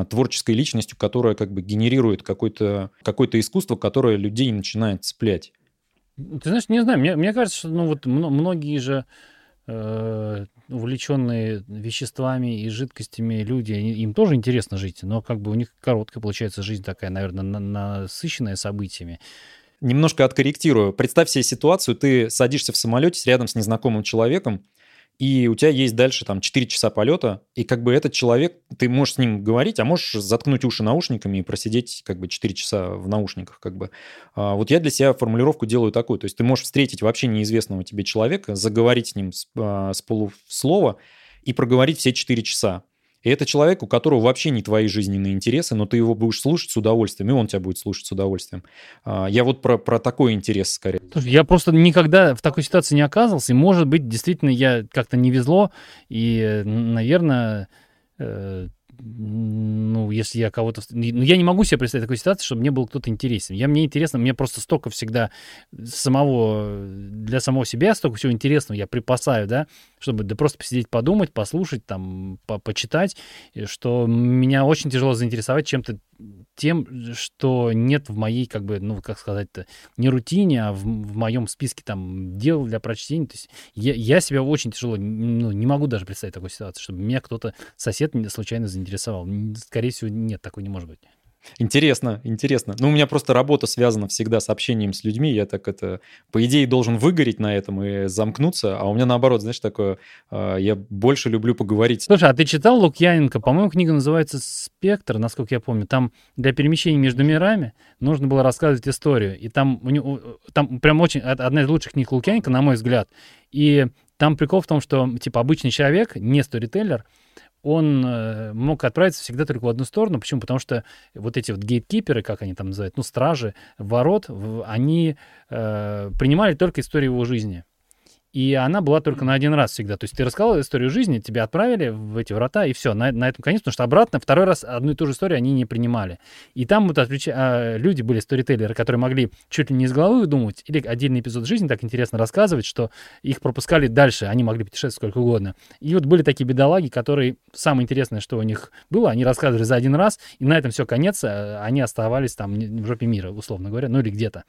творческой личностью, которая как бы генерирует какое-то какое искусство, которое людей начинает цеплять. Ты знаешь, не знаю, мне, мне кажется, что ну, вот многие же э, увлеченные веществами и жидкостями люди, они, им тоже интересно жить, но как бы у них короткая получается жизнь такая, наверное, на, насыщенная событиями. Немножко откорректирую. Представь себе ситуацию, ты садишься в самолете рядом с незнакомым человеком, и у тебя есть дальше там 4 часа полета, и как бы этот человек, ты можешь с ним говорить, а можешь заткнуть уши наушниками и просидеть как бы 4 часа в наушниках как бы. А вот я для себя формулировку делаю такую, то есть ты можешь встретить вообще неизвестного тебе человека, заговорить с ним с, а, с полуслова и проговорить все 4 часа. И это человек, у которого вообще не твои жизненные интересы, но ты его будешь слушать с удовольствием, и он тебя будет слушать с удовольствием. А, я вот про, про такой интерес скорее. Я просто никогда в такой ситуации не оказывался, и, может быть, действительно, я как-то не везло, и, наверное, э, ну, если я кого-то... Ну, я не могу себе представить такую ситуацию, чтобы мне был кто-то интересен. Я, мне интересно, мне просто столько всегда самого, для самого себя столько всего интересного я припасаю, да, чтобы да просто посидеть, подумать, послушать, там, по почитать, что меня очень тяжело заинтересовать чем-то тем, что нет в моей, как бы, ну, как сказать-то, не рутине, а в, в моем списке там дел для прочтения. То есть я, я себя очень тяжело, ну, не могу даже представить такую ситуацию, чтобы меня кто-то, сосед случайно заинтересовал. Скорее всего, нет, такой не может быть. Интересно, интересно. Ну, у меня просто работа связана всегда с общением с людьми. Я так это, по идее, должен выгореть на этом и замкнуться. А у меня наоборот, знаешь, такое, э, я больше люблю поговорить. Слушай, а ты читал Лукьяненко? По-моему, книга называется «Спектр», насколько я помню. Там для перемещения между мирами нужно было рассказывать историю. И там, у него, там прям очень, одна из лучших книг Лукьяненко, на мой взгляд. И там прикол в том, что, типа, обычный человек, не сторителлер, он э, мог отправиться всегда только в одну сторону. Почему? Потому что вот эти вот гейткиперы, как они там называют, ну, стражи ворот, они э, принимали только историю его жизни. И она была только на один раз всегда. То есть ты рассказал историю жизни, тебя отправили в эти врата, и все, на, на этом конец, потому что обратно второй раз одну и ту же историю они не принимали. И там вот отвеч... а, люди были сторителлеры, которые могли чуть ли не из головы выдумывать, или отдельный эпизод жизни так интересно рассказывать, что их пропускали дальше, они могли путешествовать сколько угодно. И вот были такие бедолаги, которые, самое интересное, что у них было, они рассказывали за один раз, и на этом все конец, а они оставались там в жопе мира, условно говоря, ну или где-то.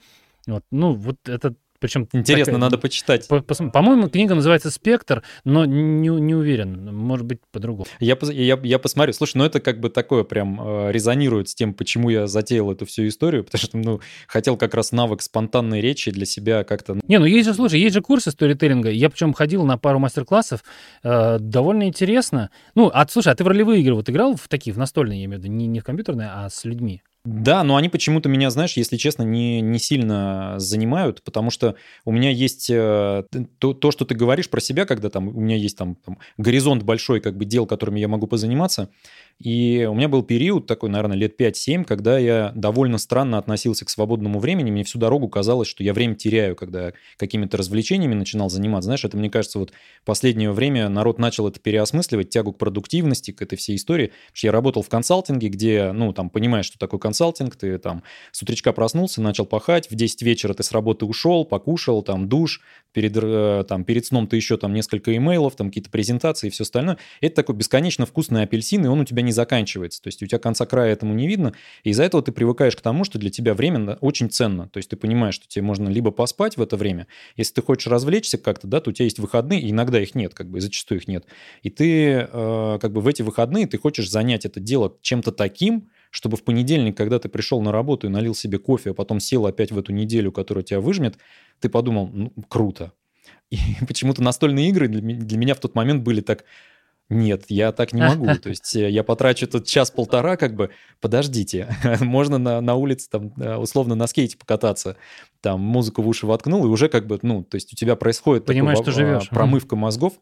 Вот, ну, вот это Причем Интересно, такая, надо почитать. По, по, по-моему, книга называется «Спектр», но не, не уверен, может быть, по-другому. Я, я, я посмотрю. Слушай, ну это как бы такое прям э, резонирует с тем, почему я затеял эту всю историю, потому что, ну, хотел как раз навык спонтанной речи для себя как-то... Не, ну есть же, слушай, есть же курсы сторителлинга. Я причем ходил на пару мастер-классов, э, довольно интересно. Ну, а слушай, а ты в ролевые игры вот играл в такие, в настольные, я имею в виду, не, не в компьютерные, а с людьми? Да, но они почему-то меня, знаешь, если честно, не, не сильно занимают, потому что у меня есть э, то, то, что ты говоришь про себя, когда там у меня есть там, там горизонт большой как бы дел, которыми я могу позаниматься, и у меня был период такой, наверное, лет 5-7, когда я довольно странно относился к свободному времени. Мне всю дорогу казалось, что я время теряю, когда какими-то развлечениями начинал заниматься. Знаешь, это, мне кажется, вот последнее время народ начал это переосмысливать, тягу к продуктивности, к этой всей истории. Потому что я работал в консалтинге, где, ну, там, понимаешь, что такое консалтинг, ты там с утречка проснулся, начал пахать, в 10 вечера ты с работы ушел, покушал, там, душ, перед, э, там, перед сном ты еще там несколько имейлов, там какие-то презентации и все остальное. Это такой бесконечно вкусный апельсин, и он у тебя не заканчивается. То есть у тебя конца края этому не видно, и из-за этого ты привыкаешь к тому, что для тебя время очень ценно. То есть ты понимаешь, что тебе можно либо поспать в это время, если ты хочешь развлечься как-то, да, то у тебя есть выходные, и иногда их нет, как бы, и зачастую их нет. И ты э, как бы в эти выходные ты хочешь занять это дело чем-то таким, чтобы в понедельник, когда ты пришел на работу и налил себе кофе, а потом сел опять в эту неделю, которая тебя выжмет, ты подумал, ну, круто. И почему-то настольные игры для меня в тот момент были так нет, я так не могу. То есть э, я потрачу тут час-полтора, как бы, подождите, можно на, на улице там э, условно на скейте покататься, там музыку в уши воткнул, и уже как бы, ну, то есть у тебя происходит Понимаешь, такой, что живешь. промывка мозгов,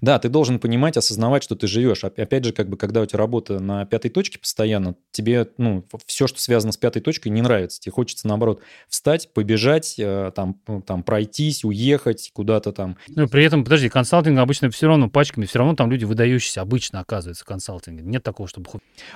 да, ты должен понимать, осознавать, что ты живешь. Опять же, как бы, когда у тебя работа на пятой точке постоянно, тебе, ну, все, что связано с пятой точкой, не нравится. Тебе хочется, наоборот, встать, побежать, э, там, там пройтись, уехать куда-то там. Ну, при этом, подожди, консалтинг обычно все равно пачками, все равно там люди выдающиеся обычно оказываются консалтинг. Нет такого, чтобы...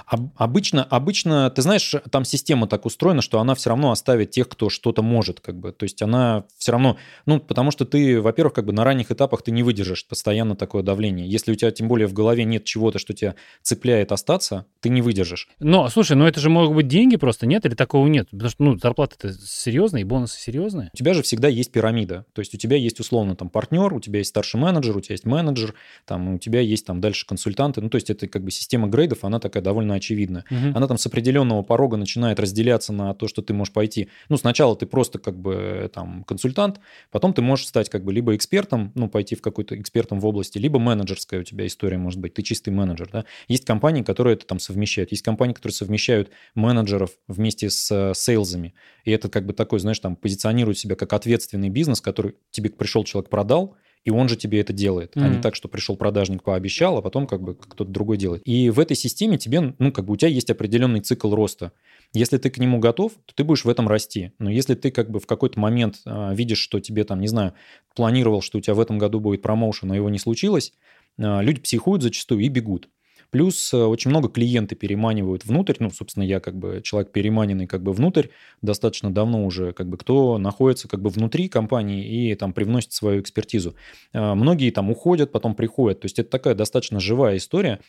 Об, обычно, обычно, ты знаешь, там система так устроена, что она все равно оставит тех, кто что-то может, как бы. То есть она все равно, ну, потому что ты, во-первых, как бы на ранних этапах ты не выдержишь постоянно постоянно такое давление. Если у тебя тем более в голове нет чего-то, что тебя цепляет остаться, ты не выдержишь. Но, слушай, ну это же могут быть деньги просто, нет? Или такого нет? Потому что, ну, зарплата-то серьезная, и бонусы серьезные. У тебя же всегда есть пирамида. То есть у тебя есть условно там партнер, у тебя есть старший менеджер, у тебя есть менеджер, там у тебя есть там дальше консультанты. Ну, то есть это как бы система грейдов, она такая довольно очевидная. Угу. Она там с определенного порога начинает разделяться на то, что ты можешь пойти. Ну, сначала ты просто как бы там консультант, потом ты можешь стать как бы либо экспертом, ну, пойти в какой-то экспертом в области, либо менеджерская у тебя история может быть, ты чистый менеджер, да. Есть компании, которые это там совмещают, есть компании, которые совмещают менеджеров вместе с э, сейлзами, и это как бы такой, знаешь, там позиционирует себя как ответственный бизнес, который тебе пришел человек, продал, и он же тебе это делает, mm-hmm. а не так, что пришел продажник, пообещал, а потом как бы кто-то другой делает. И в этой системе тебе, ну, как бы у тебя есть определенный цикл роста. Если ты к нему готов, то ты будешь в этом расти. Но если ты как бы в какой-то момент э, видишь, что тебе там, не знаю, планировал, что у тебя в этом году будет промоушен, но его не случилось, э, люди психуют зачастую и бегут. Плюс э, очень много клиенты переманивают внутрь. Ну, собственно, я как бы человек переманенный как бы внутрь достаточно давно уже, как бы кто находится как бы внутри компании и там привносит свою экспертизу. Многие там уходят, потом приходят. То есть это такая достаточно живая история.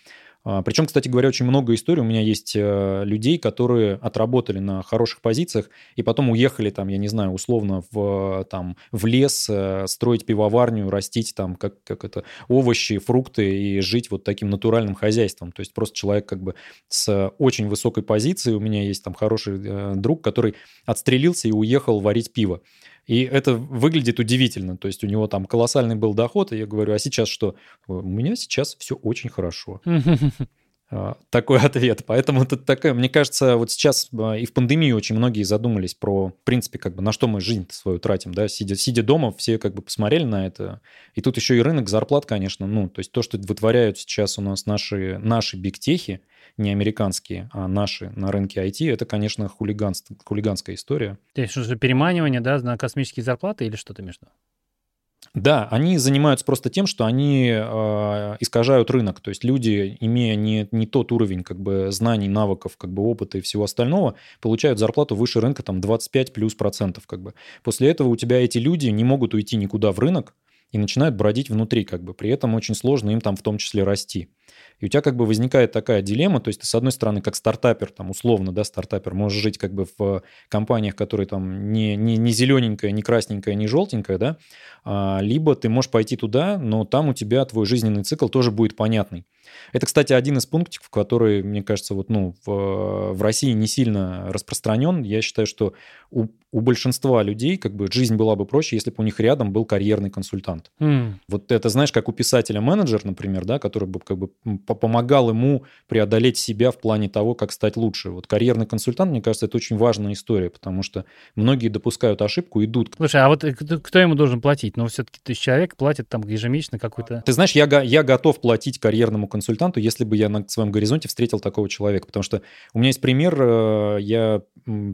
А, Причем, кстати говоря, очень много историй. У меня есть э, людей, которые отработали на хороших позициях и потом уехали там, я не знаю, условно в, там, в лес, э, строить пивоварню, растить там как, как это, овощи, фрукты и жить вот таким натуральным хозяйством. То есть просто человек как бы с очень высокой позиции. У меня есть там хороший э, друг, который отстрелился и уехал варить пиво. И это выглядит удивительно. То есть у него там колоссальный был доход, и я говорю, а сейчас что? У меня сейчас все очень хорошо. А, такой ответ. Поэтому это такая, мне кажется, вот сейчас а, и в пандемии очень многие задумались про, в принципе, как бы на что мы жизнь свою тратим, да, сидя, сидя дома, все как бы посмотрели на это. И тут еще и рынок зарплат, конечно, ну, то есть то, что вытворяют сейчас у нас наши, наши бигтехи, не американские, а наши на рынке IT, это, конечно, хулиганство, хулиганская история. То есть что, переманивание, да, на космические зарплаты или что-то между? Да, они занимаются просто тем, что они э, искажают рынок. То есть люди, имея не, не тот уровень как бы, знаний, навыков, как бы, опыта и всего остального, получают зарплату выше рынка там 25 плюс процентов. Как бы. После этого у тебя эти люди не могут уйти никуда в рынок, и начинают бродить внутри, как бы. При этом очень сложно им там в том числе расти. И у тебя как бы возникает такая дилемма, то есть ты, с одной стороны, как стартапер, там, условно, да, стартапер, можешь жить как бы в компаниях, которые там не, не, не зелененькая, не красненькая, не желтенькая, да, а, либо ты можешь пойти туда, но там у тебя твой жизненный цикл тоже будет понятный. Это, кстати, один из пунктов, который, мне кажется, вот, ну, в, в России не сильно распространен. Я считаю, что у, у большинства людей как бы жизнь была бы проще, если бы у них рядом был карьерный консультант. Mm. Вот это, знаешь, как у писателя менеджер, например, да, который бы как бы помогал ему преодолеть себя в плане того, как стать лучше. Вот карьерный консультант, мне кажется, это очень важная история, потому что многие допускают ошибку, идут. Слушай, а вот э, кто, ему должен платить? Ну, все-таки есть человек платит там ежемесячно какой-то... Ты знаешь, я, я готов платить карьерному консультанту, если бы я на своем горизонте встретил такого человека, потому что у меня есть пример, э, я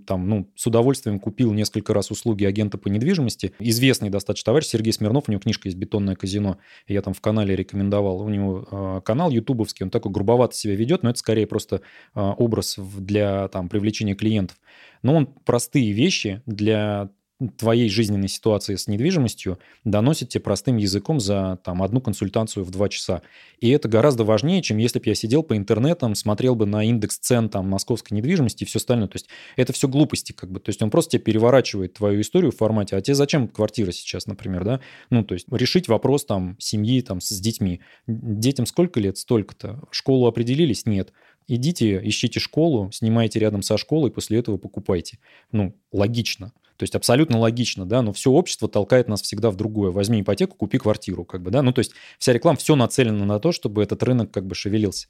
там, ну, с удовольствием купил несколько раз услуги агента по недвижимости. Известный достаточно товарищ Сергей Смирнов, у него книжка есть «Бетонное казино», я там в канале рекомендовал. У него э, канал ютубовский, он такой грубовато себя ведет, но это скорее просто э, образ для там, привлечения клиентов. Но он простые вещи для твоей жизненной ситуации с недвижимостью доносит тебе простым языком за там, одну консультацию в два часа. И это гораздо важнее, чем если бы я сидел по интернетам, смотрел бы на индекс цен там, московской недвижимости и все остальное. То есть это все глупости как бы. То есть он просто тебе переворачивает твою историю в формате, а тебе зачем квартира сейчас, например, да? Ну, то есть решить вопрос там семьи там с детьми. Детям сколько лет? Столько-то. Школу определились? Нет. Идите, ищите школу, снимайте рядом со школой, после этого покупайте. Ну, логично. То есть абсолютно логично, да, но все общество толкает нас всегда в другое. Возьми ипотеку, купи квартиру, как бы, да. Ну, то есть вся реклама, все нацелено на то, чтобы этот рынок как бы шевелился.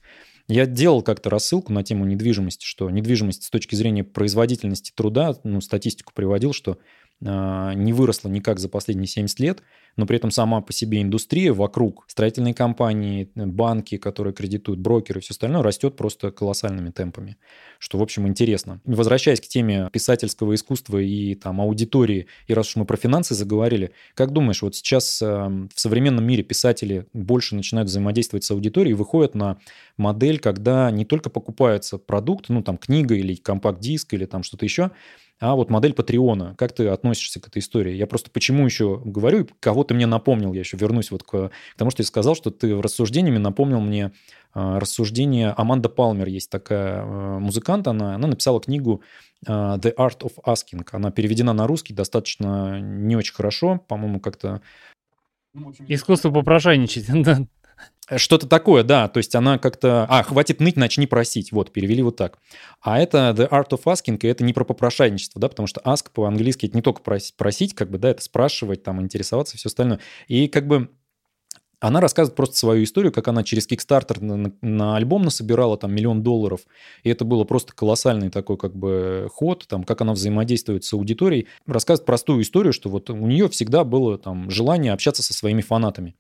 Я делал как-то рассылку на тему недвижимости, что недвижимость с точки зрения производительности труда, ну, статистику приводил, что э, не выросла никак за последние 70 лет, но при этом сама по себе индустрия вокруг, строительные компании, банки, которые кредитуют, брокеры и все остальное, растет просто колоссальными темпами, что, в общем, интересно. Возвращаясь к теме писательского искусства и там аудитории, и раз уж мы про финансы заговорили, как думаешь, вот сейчас э, в современном мире писатели больше начинают взаимодействовать с аудиторией и выходят на модель, когда не только покупается продукт, ну там книга или компакт-диск или там что-то еще, а вот модель Патреона. Как ты относишься к этой истории? Я просто почему еще говорю, кого ты мне напомнил, я еще вернусь вот к, к тому, что я сказал, что ты рассуждениями напомнил мне э, рассуждение Аманда Палмер, есть такая э, музыкант, она, она написала книгу э, The Art of Asking. Она переведена на русский достаточно не очень хорошо, по-моему, как-то... Искусство попрошайничать. Э, что-то такое, да. То есть она как-то... А, хватит ныть, начни просить. Вот, перевели вот так. А это The Art of Asking, и это не про попрошайничество, да, потому что ask по-английски это не только просить, как бы, да, это спрашивать, там, интересоваться, все остальное. И как бы она рассказывает просто свою историю, как она через Kickstarter на, на, на альбом насобирала там миллион долларов, и это было просто колоссальный такой как бы ход, там, как она взаимодействует с аудиторией. Рассказывает простую историю, что вот у нее всегда было там желание общаться со своими фанатами.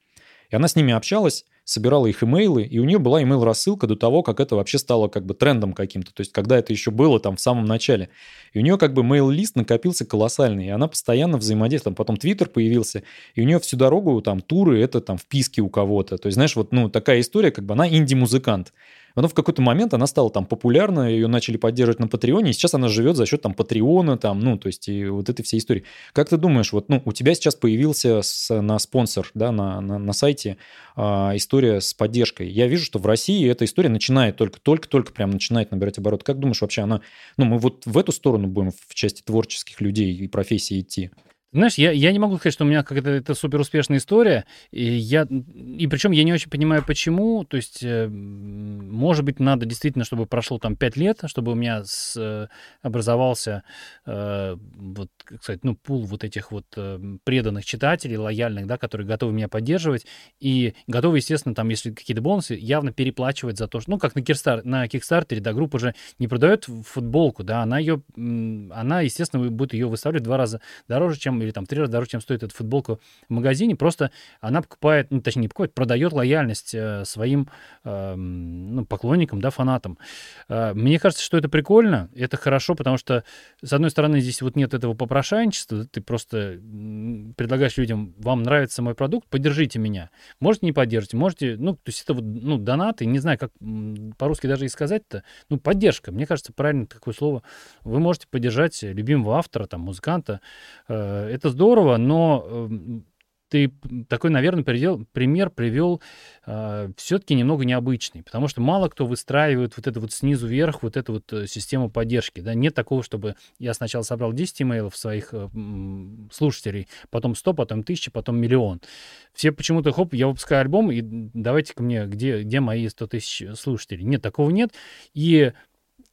И она с ними общалась, собирала их имейлы, и у нее была имейл-рассылка до того, как это вообще стало как бы трендом каким-то, то есть когда это еще было там в самом начале. И у нее как бы мейл-лист накопился колоссальный, и она постоянно взаимодействовала. Потом Твиттер появился, и у нее всю дорогу там туры, это там вписки у кого-то. То есть, знаешь, вот ну такая история, как бы она инди-музыкант. Потом в какой-то момент она стала там популярна, ее начали поддерживать на Патреоне, и сейчас она живет за счет там Патреона, там, ну, то есть и вот этой всей истории. Как ты думаешь, вот, ну, у тебя сейчас появился с, на спонсор, да, на, на, на сайте а, история с поддержкой. Я вижу, что в России эта история начинает только, только-только прям начинает набирать оборот. Как думаешь, вообще она, ну, мы вот в эту сторону будем в части творческих людей и профессий идти? Знаешь, я, я не могу сказать, что у меня какая-то это супер успешная история. И, я, и причем я не очень понимаю, почему. То есть, э, может быть, надо действительно, чтобы прошло там 5 лет, чтобы у меня с, э, образовался, э, вот, как сказать, ну, пул вот этих вот э, преданных читателей, лояльных, да, которые готовы меня поддерживать. И готовы, естественно, там, если какие-то бонусы, явно переплачивать за то, что, ну, как на, Кирстар, на Кикстартере, да, группа уже не продает футболку, да, она ее, она, естественно, будет ее выставлять в два раза дороже, чем или там три раза дороже, чем стоит эта футболка в магазине, просто она покупает, ну, точнее, не покупает, продает лояльность э, своим э, ну, поклонникам, да, фанатам. Э, мне кажется, что это прикольно, это хорошо, потому что, с одной стороны, здесь вот нет этого попрошайничества, ты просто предлагаешь людям, вам нравится мой продукт, поддержите меня. Можете не поддержите, можете, ну, то есть это вот, ну, донаты, не знаю, как по-русски даже и сказать-то, ну, поддержка, мне кажется, правильно такое слово. Вы можете поддержать любимого автора, там, музыканта, э, это здорово, но эм, ты такой, наверное, предел, пример привел э, все-таки немного необычный, потому что мало кто выстраивает вот это вот снизу вверх, вот эту вот э, систему поддержки. Да? Нет такого, чтобы я сначала собрал 10 имейлов своих э, слушателей, потом 100, потом 1000, потом миллион. Все почему-то, хоп, я выпускаю альбом, и давайте ко мне, где, где мои 100 тысяч слушателей. Нет, такого нет. И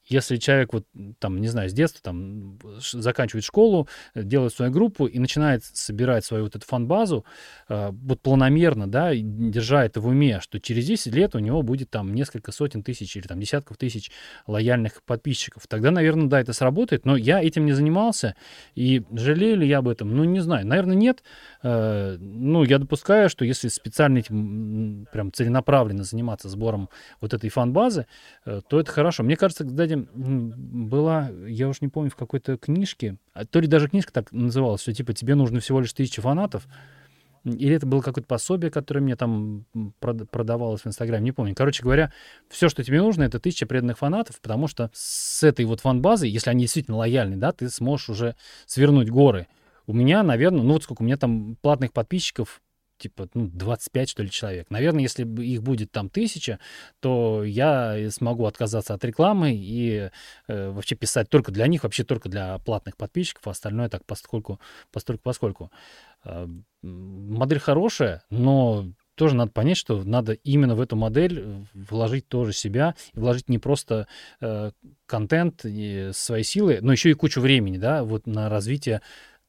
если человек вот там, не знаю, с детства там заканчивает школу, э, делает свою группу и начинает собирать свою вот эту фан-базу, э, вот планомерно, да, держа это в уме, что через 10 лет у него будет там несколько сотен тысяч или там десятков тысяч лояльных подписчиков, тогда, наверное, да, это сработает, но я этим не занимался, и жалею ли я об этом? Ну, не знаю, наверное, нет. Э, ну, я допускаю, что если специально этим прям целенаправленно заниматься сбором вот этой фан-базы, э, то это хорошо. Мне кажется, кстати, кстати, была, я уж не помню, в какой-то книжке, а то ли даже книжка так называлась, что типа тебе нужно всего лишь тысяча фанатов, или это было какое-то пособие, которое мне там продавалось в Инстаграме, не помню. Короче говоря, все, что тебе нужно, это тысяча преданных фанатов, потому что с этой вот фан-базой, если они действительно лояльны, да, ты сможешь уже свернуть горы. У меня, наверное, ну вот сколько, у меня там платных подписчиков типа, ну, 25, что ли, человек. Наверное, если их будет там тысяча, то я смогу отказаться от рекламы и э, вообще писать только для них, вообще только для платных подписчиков, а остальное так поскольку, постольку поскольку. Э, модель хорошая, но тоже надо понять, что надо именно в эту модель вложить тоже себя, вложить не просто э, контент и свои силы, но еще и кучу времени, да, вот на развитие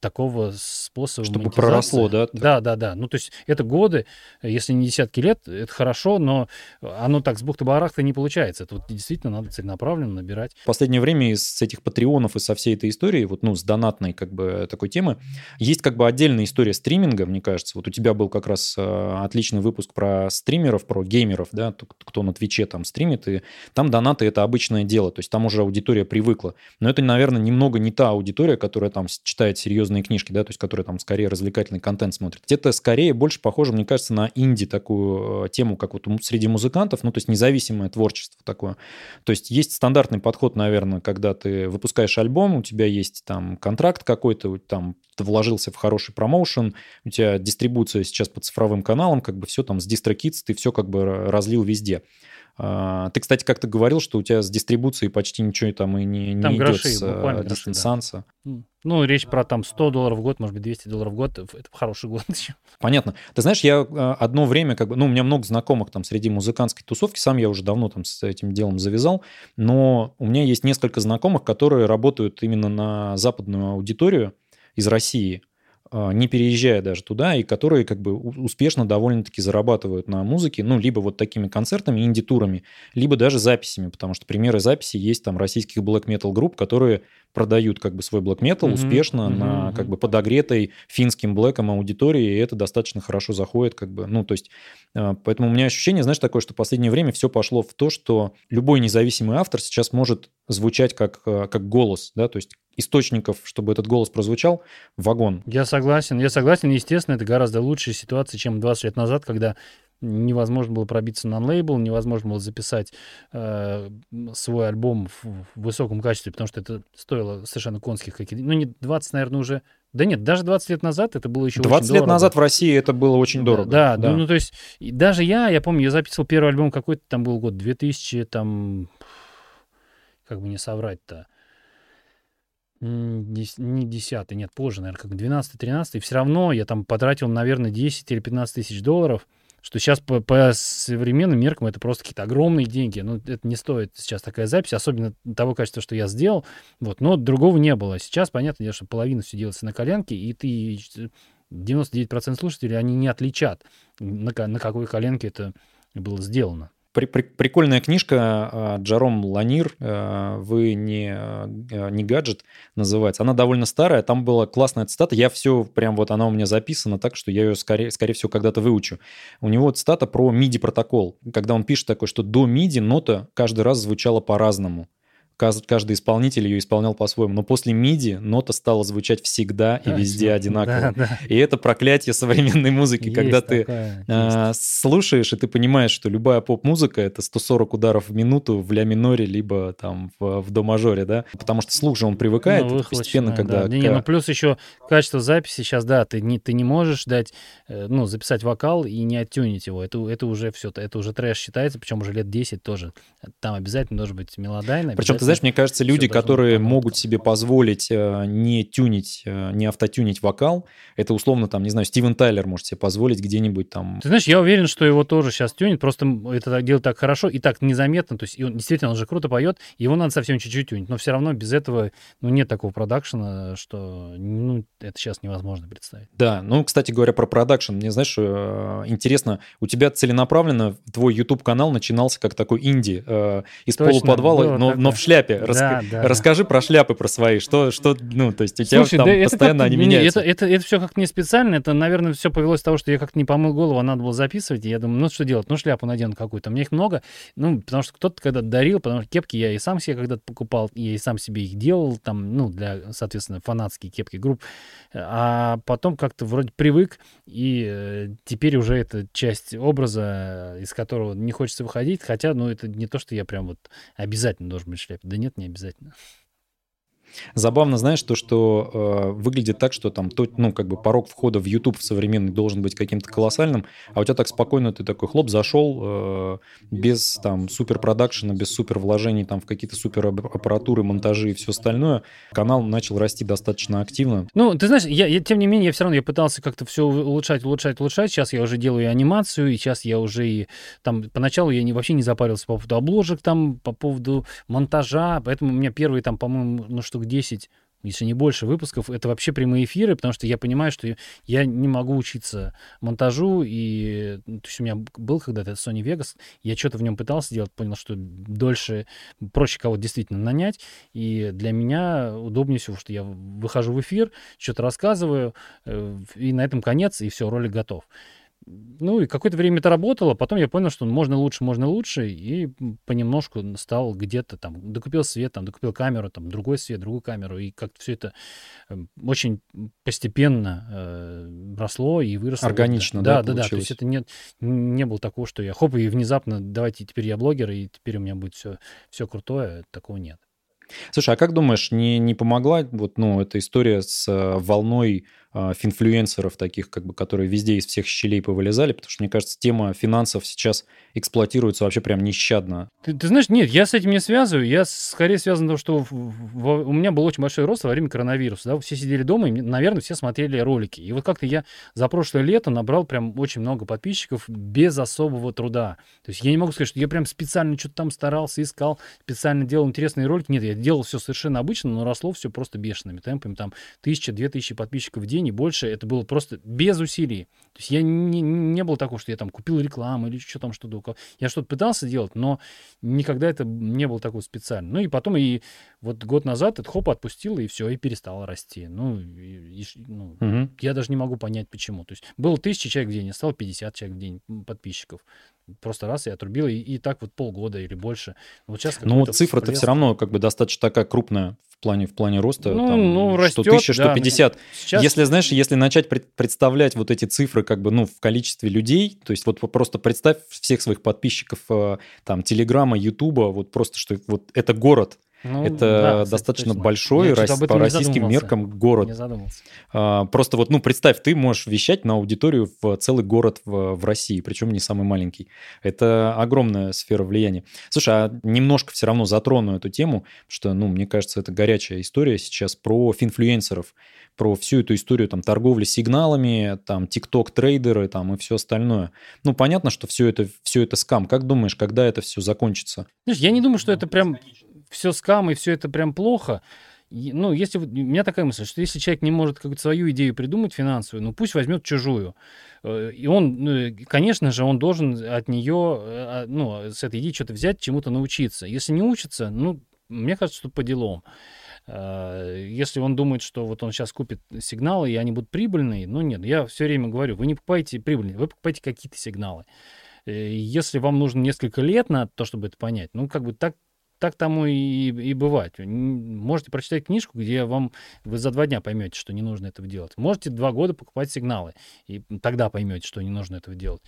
такого способа Чтобы проросло, да? Да, да, да. Ну, то есть это годы, если не десятки лет, это хорошо, но оно так с бухты-барахта не получается. Это вот действительно надо целенаправленно набирать. В последнее время из этих патреонов и со всей этой истории, вот, ну, с донатной как бы такой темы, есть как бы отдельная история стриминга, мне кажется. Вот у тебя был как раз э, отличный выпуск про стримеров, про геймеров, да, кто на Твиче там стримит, и там донаты — это обычное дело, то есть там уже аудитория привыкла. Но это, наверное, немного не та аудитория, которая там читает серьезные серьезные книжки, да, то есть которые там скорее развлекательный контент смотрят. Это скорее больше похоже, мне кажется, на инди такую э, тему, как вот среди музыкантов, ну, то есть независимое творчество такое. То есть есть стандартный подход, наверное, когда ты выпускаешь альбом, у тебя есть там контракт какой-то, там ты вложился в хороший промоушен, у тебя дистрибуция сейчас по цифровым каналам, как бы все там с DistroKids, ты все как бы разлил везде. А, ты, кстати, как-то говорил, что у тебя с дистрибуцией почти ничего там и не, не там идет гроши, с а, дистанса. Да. Ну, речь про там 100 долларов в год, может быть, 200 долларов в год. Это хороший год еще. Понятно. Ты знаешь, я а, одно время, как бы, ну, у меня много знакомых там среди музыкантской тусовки, сам я уже давно там с этим делом завязал, но у меня есть несколько знакомых, которые работают именно на западную аудиторию из России – не переезжая даже туда, и которые как бы успешно довольно-таки зарабатывают на музыке, ну, либо вот такими концертами, инди-турами, либо даже записями, потому что примеры записи есть там российских black metal групп, которые продают как бы свой black metal mm-hmm. успешно mm-hmm. на как бы подогретой финским блэком аудитории, и это достаточно хорошо заходит как бы, ну, то есть, а, поэтому у меня ощущение, знаешь, такое, что в последнее время все пошло в то, что любой независимый автор сейчас может звучать как, а, как голос, да, то есть источников, чтобы этот голос прозвучал, вагон. Я согласен, я согласен. Естественно, это гораздо лучшая ситуация, чем 20 лет назад, когда невозможно было пробиться на лейбл, невозможно было записать э, свой альбом в, в высоком качестве, потому что это стоило совершенно конских каких-то... Ну, не 20, наверное, уже... Да нет, даже 20 лет назад это было еще 20 лет дорого. назад в России это было очень дорого. Да, да. Ну, ну, то есть даже я, я помню, я записывал первый альбом какой-то, там был год 2000, там... Как бы не соврать-то не 10 нет, позже, наверное, как 12-13, и все равно я там потратил, наверное, 10 или 15 тысяч долларов, что сейчас по, по современным меркам это просто какие-то огромные деньги. Ну, это не стоит сейчас такая запись, особенно того качества, что я сделал. Вот, но другого не было. Сейчас, понятно, что половина все делается на коленке, и ты 99% слушателей, они не отличат, на, на какой коленке это было сделано. При, при, прикольная книжка а, Джаром Ланир а, «Вы не, а, не гаджет» называется. Она довольно старая, там была классная цитата. Я все, прям вот она у меня записана так, что я ее, скорее, скорее всего, когда-то выучу. У него цитата про MIDI-протокол, когда он пишет такое, что до MIDI нота каждый раз звучала по-разному. Каждый исполнитель ее исполнял по-своему. Но после MIDI нота стала звучать всегда и везде одинаково. Да, да. И это проклятие современной музыки, есть когда ты такое, а, слушаешь, и ты понимаешь, что любая поп-музыка — это 140 ударов в минуту в ля миноре, либо там в, в до мажоре, да? Потому что слух же он привыкает ну, постепенно, когда... Да. Не, не, ну плюс еще качество записи сейчас, да, ты не, ты не можешь дать, э, ну, записать вокал и не оттюнить его. Это, это уже все, это уже трэш считается, причем уже лет 10 тоже. Там обязательно должен быть мелодайный. Причем, ты знаешь, мне кажется, люди, которые могут себе позволить э, не тюнить, э, не автотюнить вокал, это условно там, не знаю, Стивен Тайлер может себе позволить где-нибудь там... Ты знаешь, я уверен, что его тоже сейчас тюнит, просто это делает так хорошо и так незаметно, то есть он, действительно, он же круто поет, его надо совсем чуть-чуть тюнить, но все равно без этого, ну, нет такого продакшена, что, ну, это сейчас невозможно представить. Да, ну, кстати говоря, про продакшн, мне, знаешь, э, интересно, у тебя целенаправленно твой YouTube-канал начинался как такой инди, из Точно, полуподвала, но, но в шляпе. Да, Раска... да, Расскажи да. про шляпы, про свои, что, что, ну, то есть у тебя Слушай, там да постоянно они меняются. Это, это, это все как не специально, это, наверное, все повелось с того, что я как-то не помыл голову, а надо было записывать, и я думаю, ну, что делать, ну, шляпу надену какую-то. Меня их много, ну, потому что кто-то когда дарил, потому что кепки я и сам себе когда-то покупал, я и сам себе их делал, там, ну, для, соответственно, фанатские кепки групп, а потом как-то вроде привык, и э, теперь уже это часть образа, из которого не хочется выходить, хотя, ну, это не то, что я прям вот обязательно должен быть шляпе. Да нет, не обязательно. Забавно, знаешь, то, что э, выглядит так, что там, то, ну, как бы порог входа в YouTube в современный должен быть каким-то колоссальным, а у тебя так спокойно ты такой хлоп зашел э, без там супер продакшена, без супер вложений там в какие-то супер аппаратуры, монтажи и все остальное. Канал начал расти достаточно активно. Ну, ты знаешь, я, я тем не менее, я все равно я пытался как-то все улучшать, улучшать, улучшать. Сейчас я уже делаю и анимацию, и сейчас я уже и там поначалу я не, вообще не запарился по поводу обложек там, по поводу монтажа, поэтому у меня первые там, по-моему, ну что 10, если не больше выпусков, это вообще прямые эфиры, потому что я понимаю, что я не могу учиться монтажу, и ну, то есть у меня был когда-то Sony Vegas, я что-то в нем пытался делать, понял, что дольше, проще кого-то действительно нанять, и для меня удобнее всего, что я выхожу в эфир, что-то рассказываю, э, и на этом конец, и все, ролик готов. Ну, и какое-то время это работало, потом я понял, что можно лучше, можно лучше, и понемножку стал где-то там, докупил свет, там, докупил камеру, там, другой свет, другую камеру, и как-то все это эм, очень постепенно э, росло и выросло. Органично, да? Да, да, да, то есть это не, не было такого, что я хоп, и внезапно, давайте, теперь я блогер, и теперь у меня будет все, все крутое, такого нет. Слушай, а как думаешь, не, не помогла вот, ну, эта история с э, волной финфлюенсеров таких, как бы, которые везде из всех щелей повылезали, потому что, мне кажется, тема финансов сейчас эксплуатируется вообще прям нещадно. Ты, ты знаешь, нет, я с этим не связываю. Я скорее связан с тем, что в, в, у меня был очень большой рост во время коронавируса. Да? Все сидели дома, и, наверное, все смотрели ролики. И вот как-то я за прошлое лето набрал прям очень много подписчиков без особого труда. То есть я не могу сказать, что я прям специально что-то там старался, искал, специально делал интересные ролики. Нет, я делал все совершенно обычно, но росло все просто бешеными темпами. Там тысяча, две тысячи подписчиков в день не больше, это было просто без усилий. То есть я не, не был такого, что я там купил рекламу или что там что-то. Я что-то пытался делать, но никогда это не было такого специально. Ну и потом и вот год назад это хоп отпустил, и все, и перестало расти. Ну, и, и, ну угу. я даже не могу понять, почему. То есть было тысяча человек в день, стало 50 человек в день подписчиков. Просто раз я отрубил, и, и так вот полгода или больше. Вот сейчас ну, цифра-то все равно как бы достаточно такая крупная в плане, в плане роста. Ну, там, ну растет, 100 тысяч, что да. 50. Сейчас... Если, знаешь, если начать представлять вот эти цифры как бы, ну, в количестве людей, то есть вот просто представь всех своих подписчиков э, там Телеграма, Ютуба, вот просто, что вот это город, ну, это да, достаточно точно. большой Я по российским меркам город. Не задумался. А, просто вот, ну, представь, ты можешь вещать на аудиторию в целый город в, в России, причем не самый маленький. Это огромная сфера влияния. Слушай, а немножко все равно затрону эту тему, что, ну, мне кажется, это горячая история сейчас про финфлюенсеров, про всю эту историю там торговли сигналами, там тикток-трейдеры там и все остальное. Ну, понятно, что все это, все это скам. Как думаешь, когда это все закончится? Знаешь, я не думаю, что это прям все скам и все это прям плохо, ну, если у меня такая мысль, что если человек не может какую-то свою идею придумать финансовую, ну пусть возьмет чужую. Э, и он, ну, конечно же, он должен от нее, э, ну, с этой идеи что-то взять, чему-то научиться. Если не учится, ну, мне кажется, что по делам. Э, если он думает, что вот он сейчас купит сигналы, и они будут прибыльные, ну нет, я все время говорю, вы не покупаете прибыльные, вы покупаете какие-то сигналы. Если вам нужно несколько лет на то, чтобы это понять, ну, как бы так так тому и, и бывать. Можете прочитать книжку, где вам вы за два дня поймете, что не нужно этого делать. Можете два года покупать сигналы, и тогда поймете, что не нужно этого делать.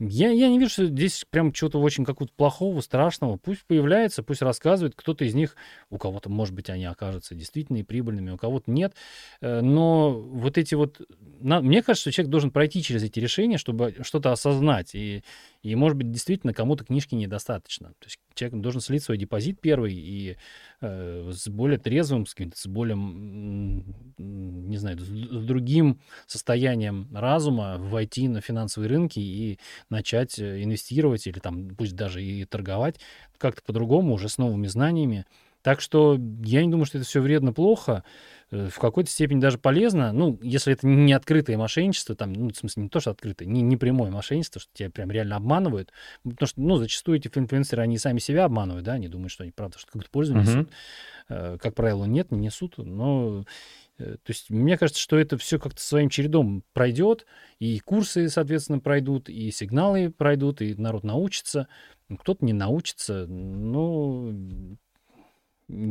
Я, я не вижу, что здесь прям чего-то очень какого-то плохого, страшного. Пусть появляется, пусть рассказывает. Кто-то из них, у кого-то, может быть, они окажутся действительно и прибыльными, у кого-то нет. Э, но вот эти вот... Мне кажется, что человек должен пройти через эти решения, чтобы что-то осознать. И, и может быть, действительно, кому-то книжки недостаточно. То есть человек должен слить свой депозит первый и э, с более трезвым, с, с более, не знаю, с, другим состоянием разума войти на финансовые рынки и начать э, инвестировать или там пусть даже и торговать как-то по-другому, уже с новыми знаниями. Так что я не думаю, что это все вредно, плохо. Э, в какой-то степени даже полезно, ну, если это не открытое мошенничество, там, ну, в смысле, не то, что открытое, не, не прямое мошенничество, что тебя прям реально обманывают, потому что, ну, зачастую эти инфлюенсеры, они сами себя обманывают, да, они думают, что они, правда, что какую-то пользу несут. Uh-huh. Как правило, нет, не несут, но э, то есть мне кажется, что это все как-то своим чередом пройдет, и курсы, соответственно, пройдут, и сигналы пройдут, и народ научится. Кто-то не научится, но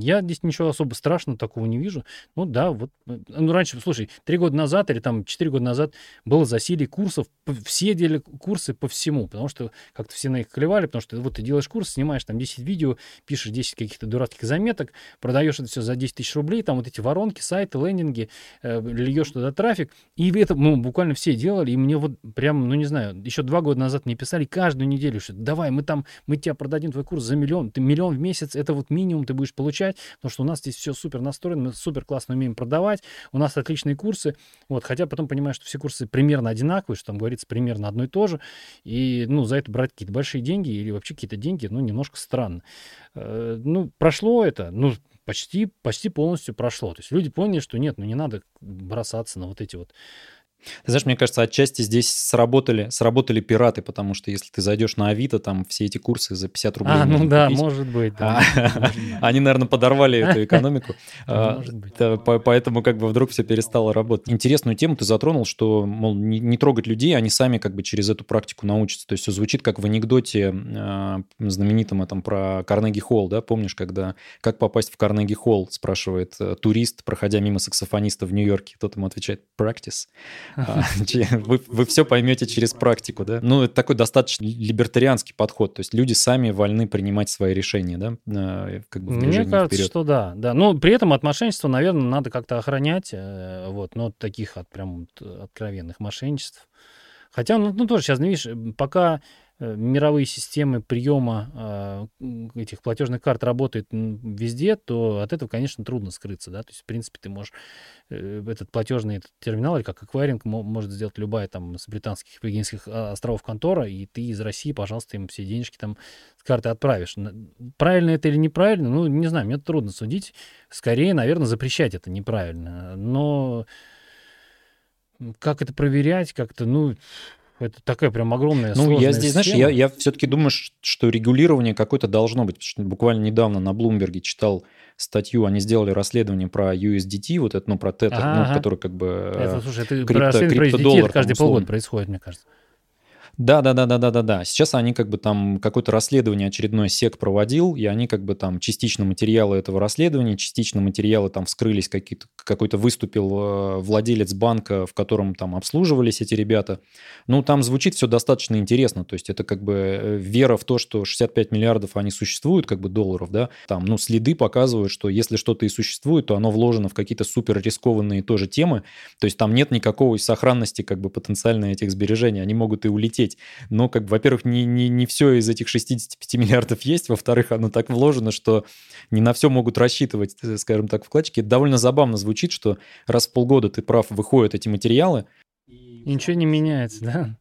я здесь ничего особо страшного такого не вижу. Ну да, вот, э, ну раньше, слушай, три года назад или там четыре года назад было засилие курсов, все делали курсы по всему, потому что как-то все на их клевали, потому что вот ты делаешь курс, снимаешь там 10 видео, пишешь 10 каких-то дурацких заметок, продаешь это все за 10 тысяч рублей, там вот эти воронки, сайты, лендинги, э, льешь туда трафик, и это ну, буквально все делали, и мне вот прям, ну не знаю, еще два года назад мне писали каждую неделю, что давай, мы там, мы тебя продадим твой курс за миллион, ты миллион в месяц, это вот минимум ты будешь получать получать, потому что у нас здесь все супер настроено, мы супер классно умеем продавать, у нас отличные курсы, вот, хотя потом понимаю, что все курсы примерно одинаковые, что там говорится примерно одно и то же, и, ну, за это брать какие-то большие деньги или вообще какие-то деньги, ну, немножко странно. Э, ну, прошло это, ну, почти, почти полностью прошло. То есть люди поняли, что нет, ну не надо бросаться на вот эти вот ты знаешь, мне кажется, отчасти здесь сработали, сработали пираты, потому что если ты зайдешь на Авито, там все эти курсы за 50 рублей. А, ну да, купить. может быть. Да. А, они, наверное, подорвали эту экономику. А, поэтому как бы вдруг все перестало работать. Интересную тему ты затронул, что, мол, не трогать людей, они сами как бы через эту практику научатся. То есть все звучит как в анекдоте а, знаменитом этом про Карнеги Холл, да, помнишь, когда как попасть в Карнеги Холл, спрашивает э, турист, проходя мимо саксофониста в Нью-Йорке. Тот ему отвечает «practice». А, вы, вы все поймете через практику, да? Ну, это такой достаточно либертарианский подход, то есть люди сами вольны принимать свои решения, да? Как бы Мне кажется, вперед. что да, да. Ну, при этом от мошенничества, наверное, надо как-то охранять, э, вот, но таких от прям откровенных мошенничеств. Хотя, ну, ну тоже сейчас, видишь, пока мировые системы приема а, этих платежных карт работают везде, то от этого, конечно, трудно скрыться, да, то есть, в принципе, ты можешь э, этот платежный этот терминал или как эквайринг может сделать любая там с британских Виргинских а, островов контора, и ты из России, пожалуйста, им все денежки там с карты отправишь. Правильно это или неправильно, ну, не знаю, мне трудно судить. Скорее, наверное, запрещать это неправильно, но как это проверять, как-то, ну, это такая прям огромная Ну, я здесь, система. знаешь, я, я все-таки думаю, что регулирование какое-то должно быть. Потому что буквально недавно на Блумберге читал статью, они сделали расследование про USDT, вот это, ну, про Tether, ага, ну, который как бы это, слушай, это крипто, криптодоллар. Это каждый полгода происходит, мне кажется. Да, да, да, да, да, да, да. Сейчас они как бы там какое-то расследование очередной СЕК проводил, и они как бы там частично материалы этого расследования, частично материалы там вскрылись, какие-то, какой-то выступил э, владелец банка, в котором там обслуживались эти ребята. Ну, там звучит все достаточно интересно, то есть это как бы э, вера в то, что 65 миллиардов они существуют, как бы долларов, да, там, ну, следы показывают, что если что-то и существует, то оно вложено в какие-то супер рискованные тоже темы, то есть там нет никакой сохранности как бы потенциально этих сбережений, они могут и улететь улететь. Но, как бы, во-первых, не, не, не все из этих 65 миллиардов есть, во-вторых, оно так вложено, что не на все могут рассчитывать, э, скажем так, вкладчики. Довольно забавно звучит, что раз в полгода ты прав, выходят эти материалы. И ничего не меняется, да?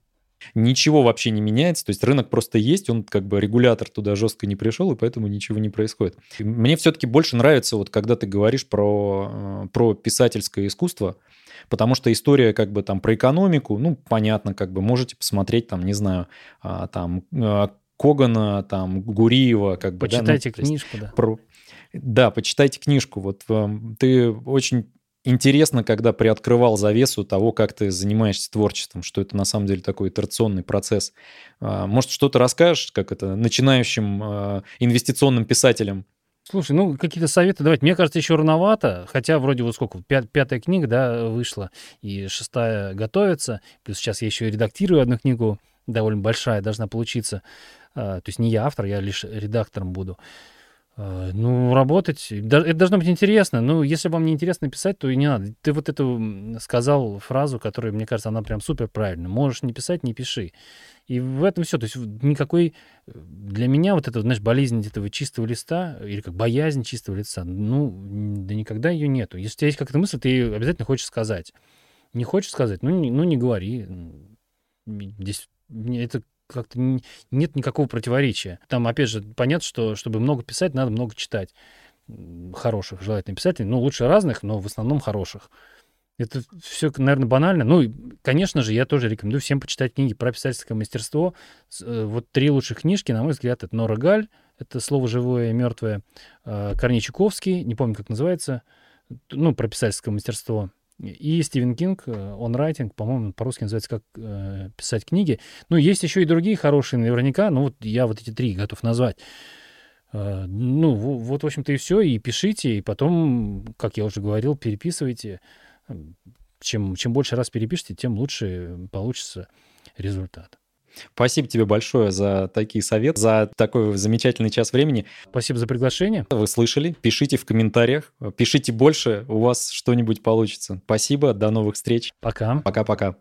Ничего вообще не меняется, то есть рынок просто есть, он как бы регулятор туда жестко не пришел, и поэтому ничего не происходит. Мне все-таки больше нравится, вот когда ты говоришь про, э, про писательское искусство, потому что история как бы там про экономику, ну, понятно, как бы можете посмотреть там, не знаю, а, там а, Когана, там Гуриева, как бы. Почитайте да, ну, книжку, да. Про... Да, почитайте книжку. Вот ты очень интересно, когда приоткрывал завесу того, как ты занимаешься творчеством, что это на самом деле такой итерационный процесс. А, может, что-то расскажешь, как это начинающим инвестиционным писателям? Слушай, ну, какие-то советы давать. Мне кажется, еще рановато, хотя вроде вот сколько, пят, пятая книга, да, вышла, и шестая готовится, плюс сейчас я еще и редактирую одну книгу, довольно большая должна получиться. А, то есть не я автор, я лишь редактором буду. А, ну, работать, это должно быть интересно. Ну, если вам не интересно писать, то и не надо. Ты вот эту сказал фразу, которая, мне кажется, она прям супер правильная. Можешь не писать, не пиши. И в этом все. То есть никакой... Э, для меня вот это, знаешь, болезнь этого чистого листа, или как боязнь чистого лица, ну, да никогда ее нету. Если у тебя есть какая-то мысль, ты ее обязательно хочешь сказать. Не хочешь сказать, ну, не, ну, не говори. Здесь это как-то нет никакого противоречия. Там, опять же, понятно, что чтобы много писать, надо много читать. Хороших, желательно писателей. Ну, лучше разных, но в основном хороших. Это все, наверное, банально. Ну, конечно же, я тоже рекомендую всем почитать книги про писательское мастерство. Э, вот три лучших книжки, на мой взгляд, это Нора Галь, это «Слово живое и мертвое», э, Корней Чуковский, не помню, как называется, ну, про писательское мастерство. И Стивен Кинг, он э, райтинг, по-моему, по-русски называется «Как э, писать книги». Ну, есть еще и другие хорошие наверняка, ну, вот я вот эти три готов назвать. Э, ну, вот, в общем-то, и все. И пишите, и потом, как я уже говорил, переписывайте чем, чем больше раз перепишите, тем лучше получится результат. Спасибо тебе большое за такие советы, за такой замечательный час времени. Спасибо за приглашение. Вы слышали? Пишите в комментариях. Пишите больше, у вас что-нибудь получится. Спасибо, до новых встреч. Пока. Пока-пока.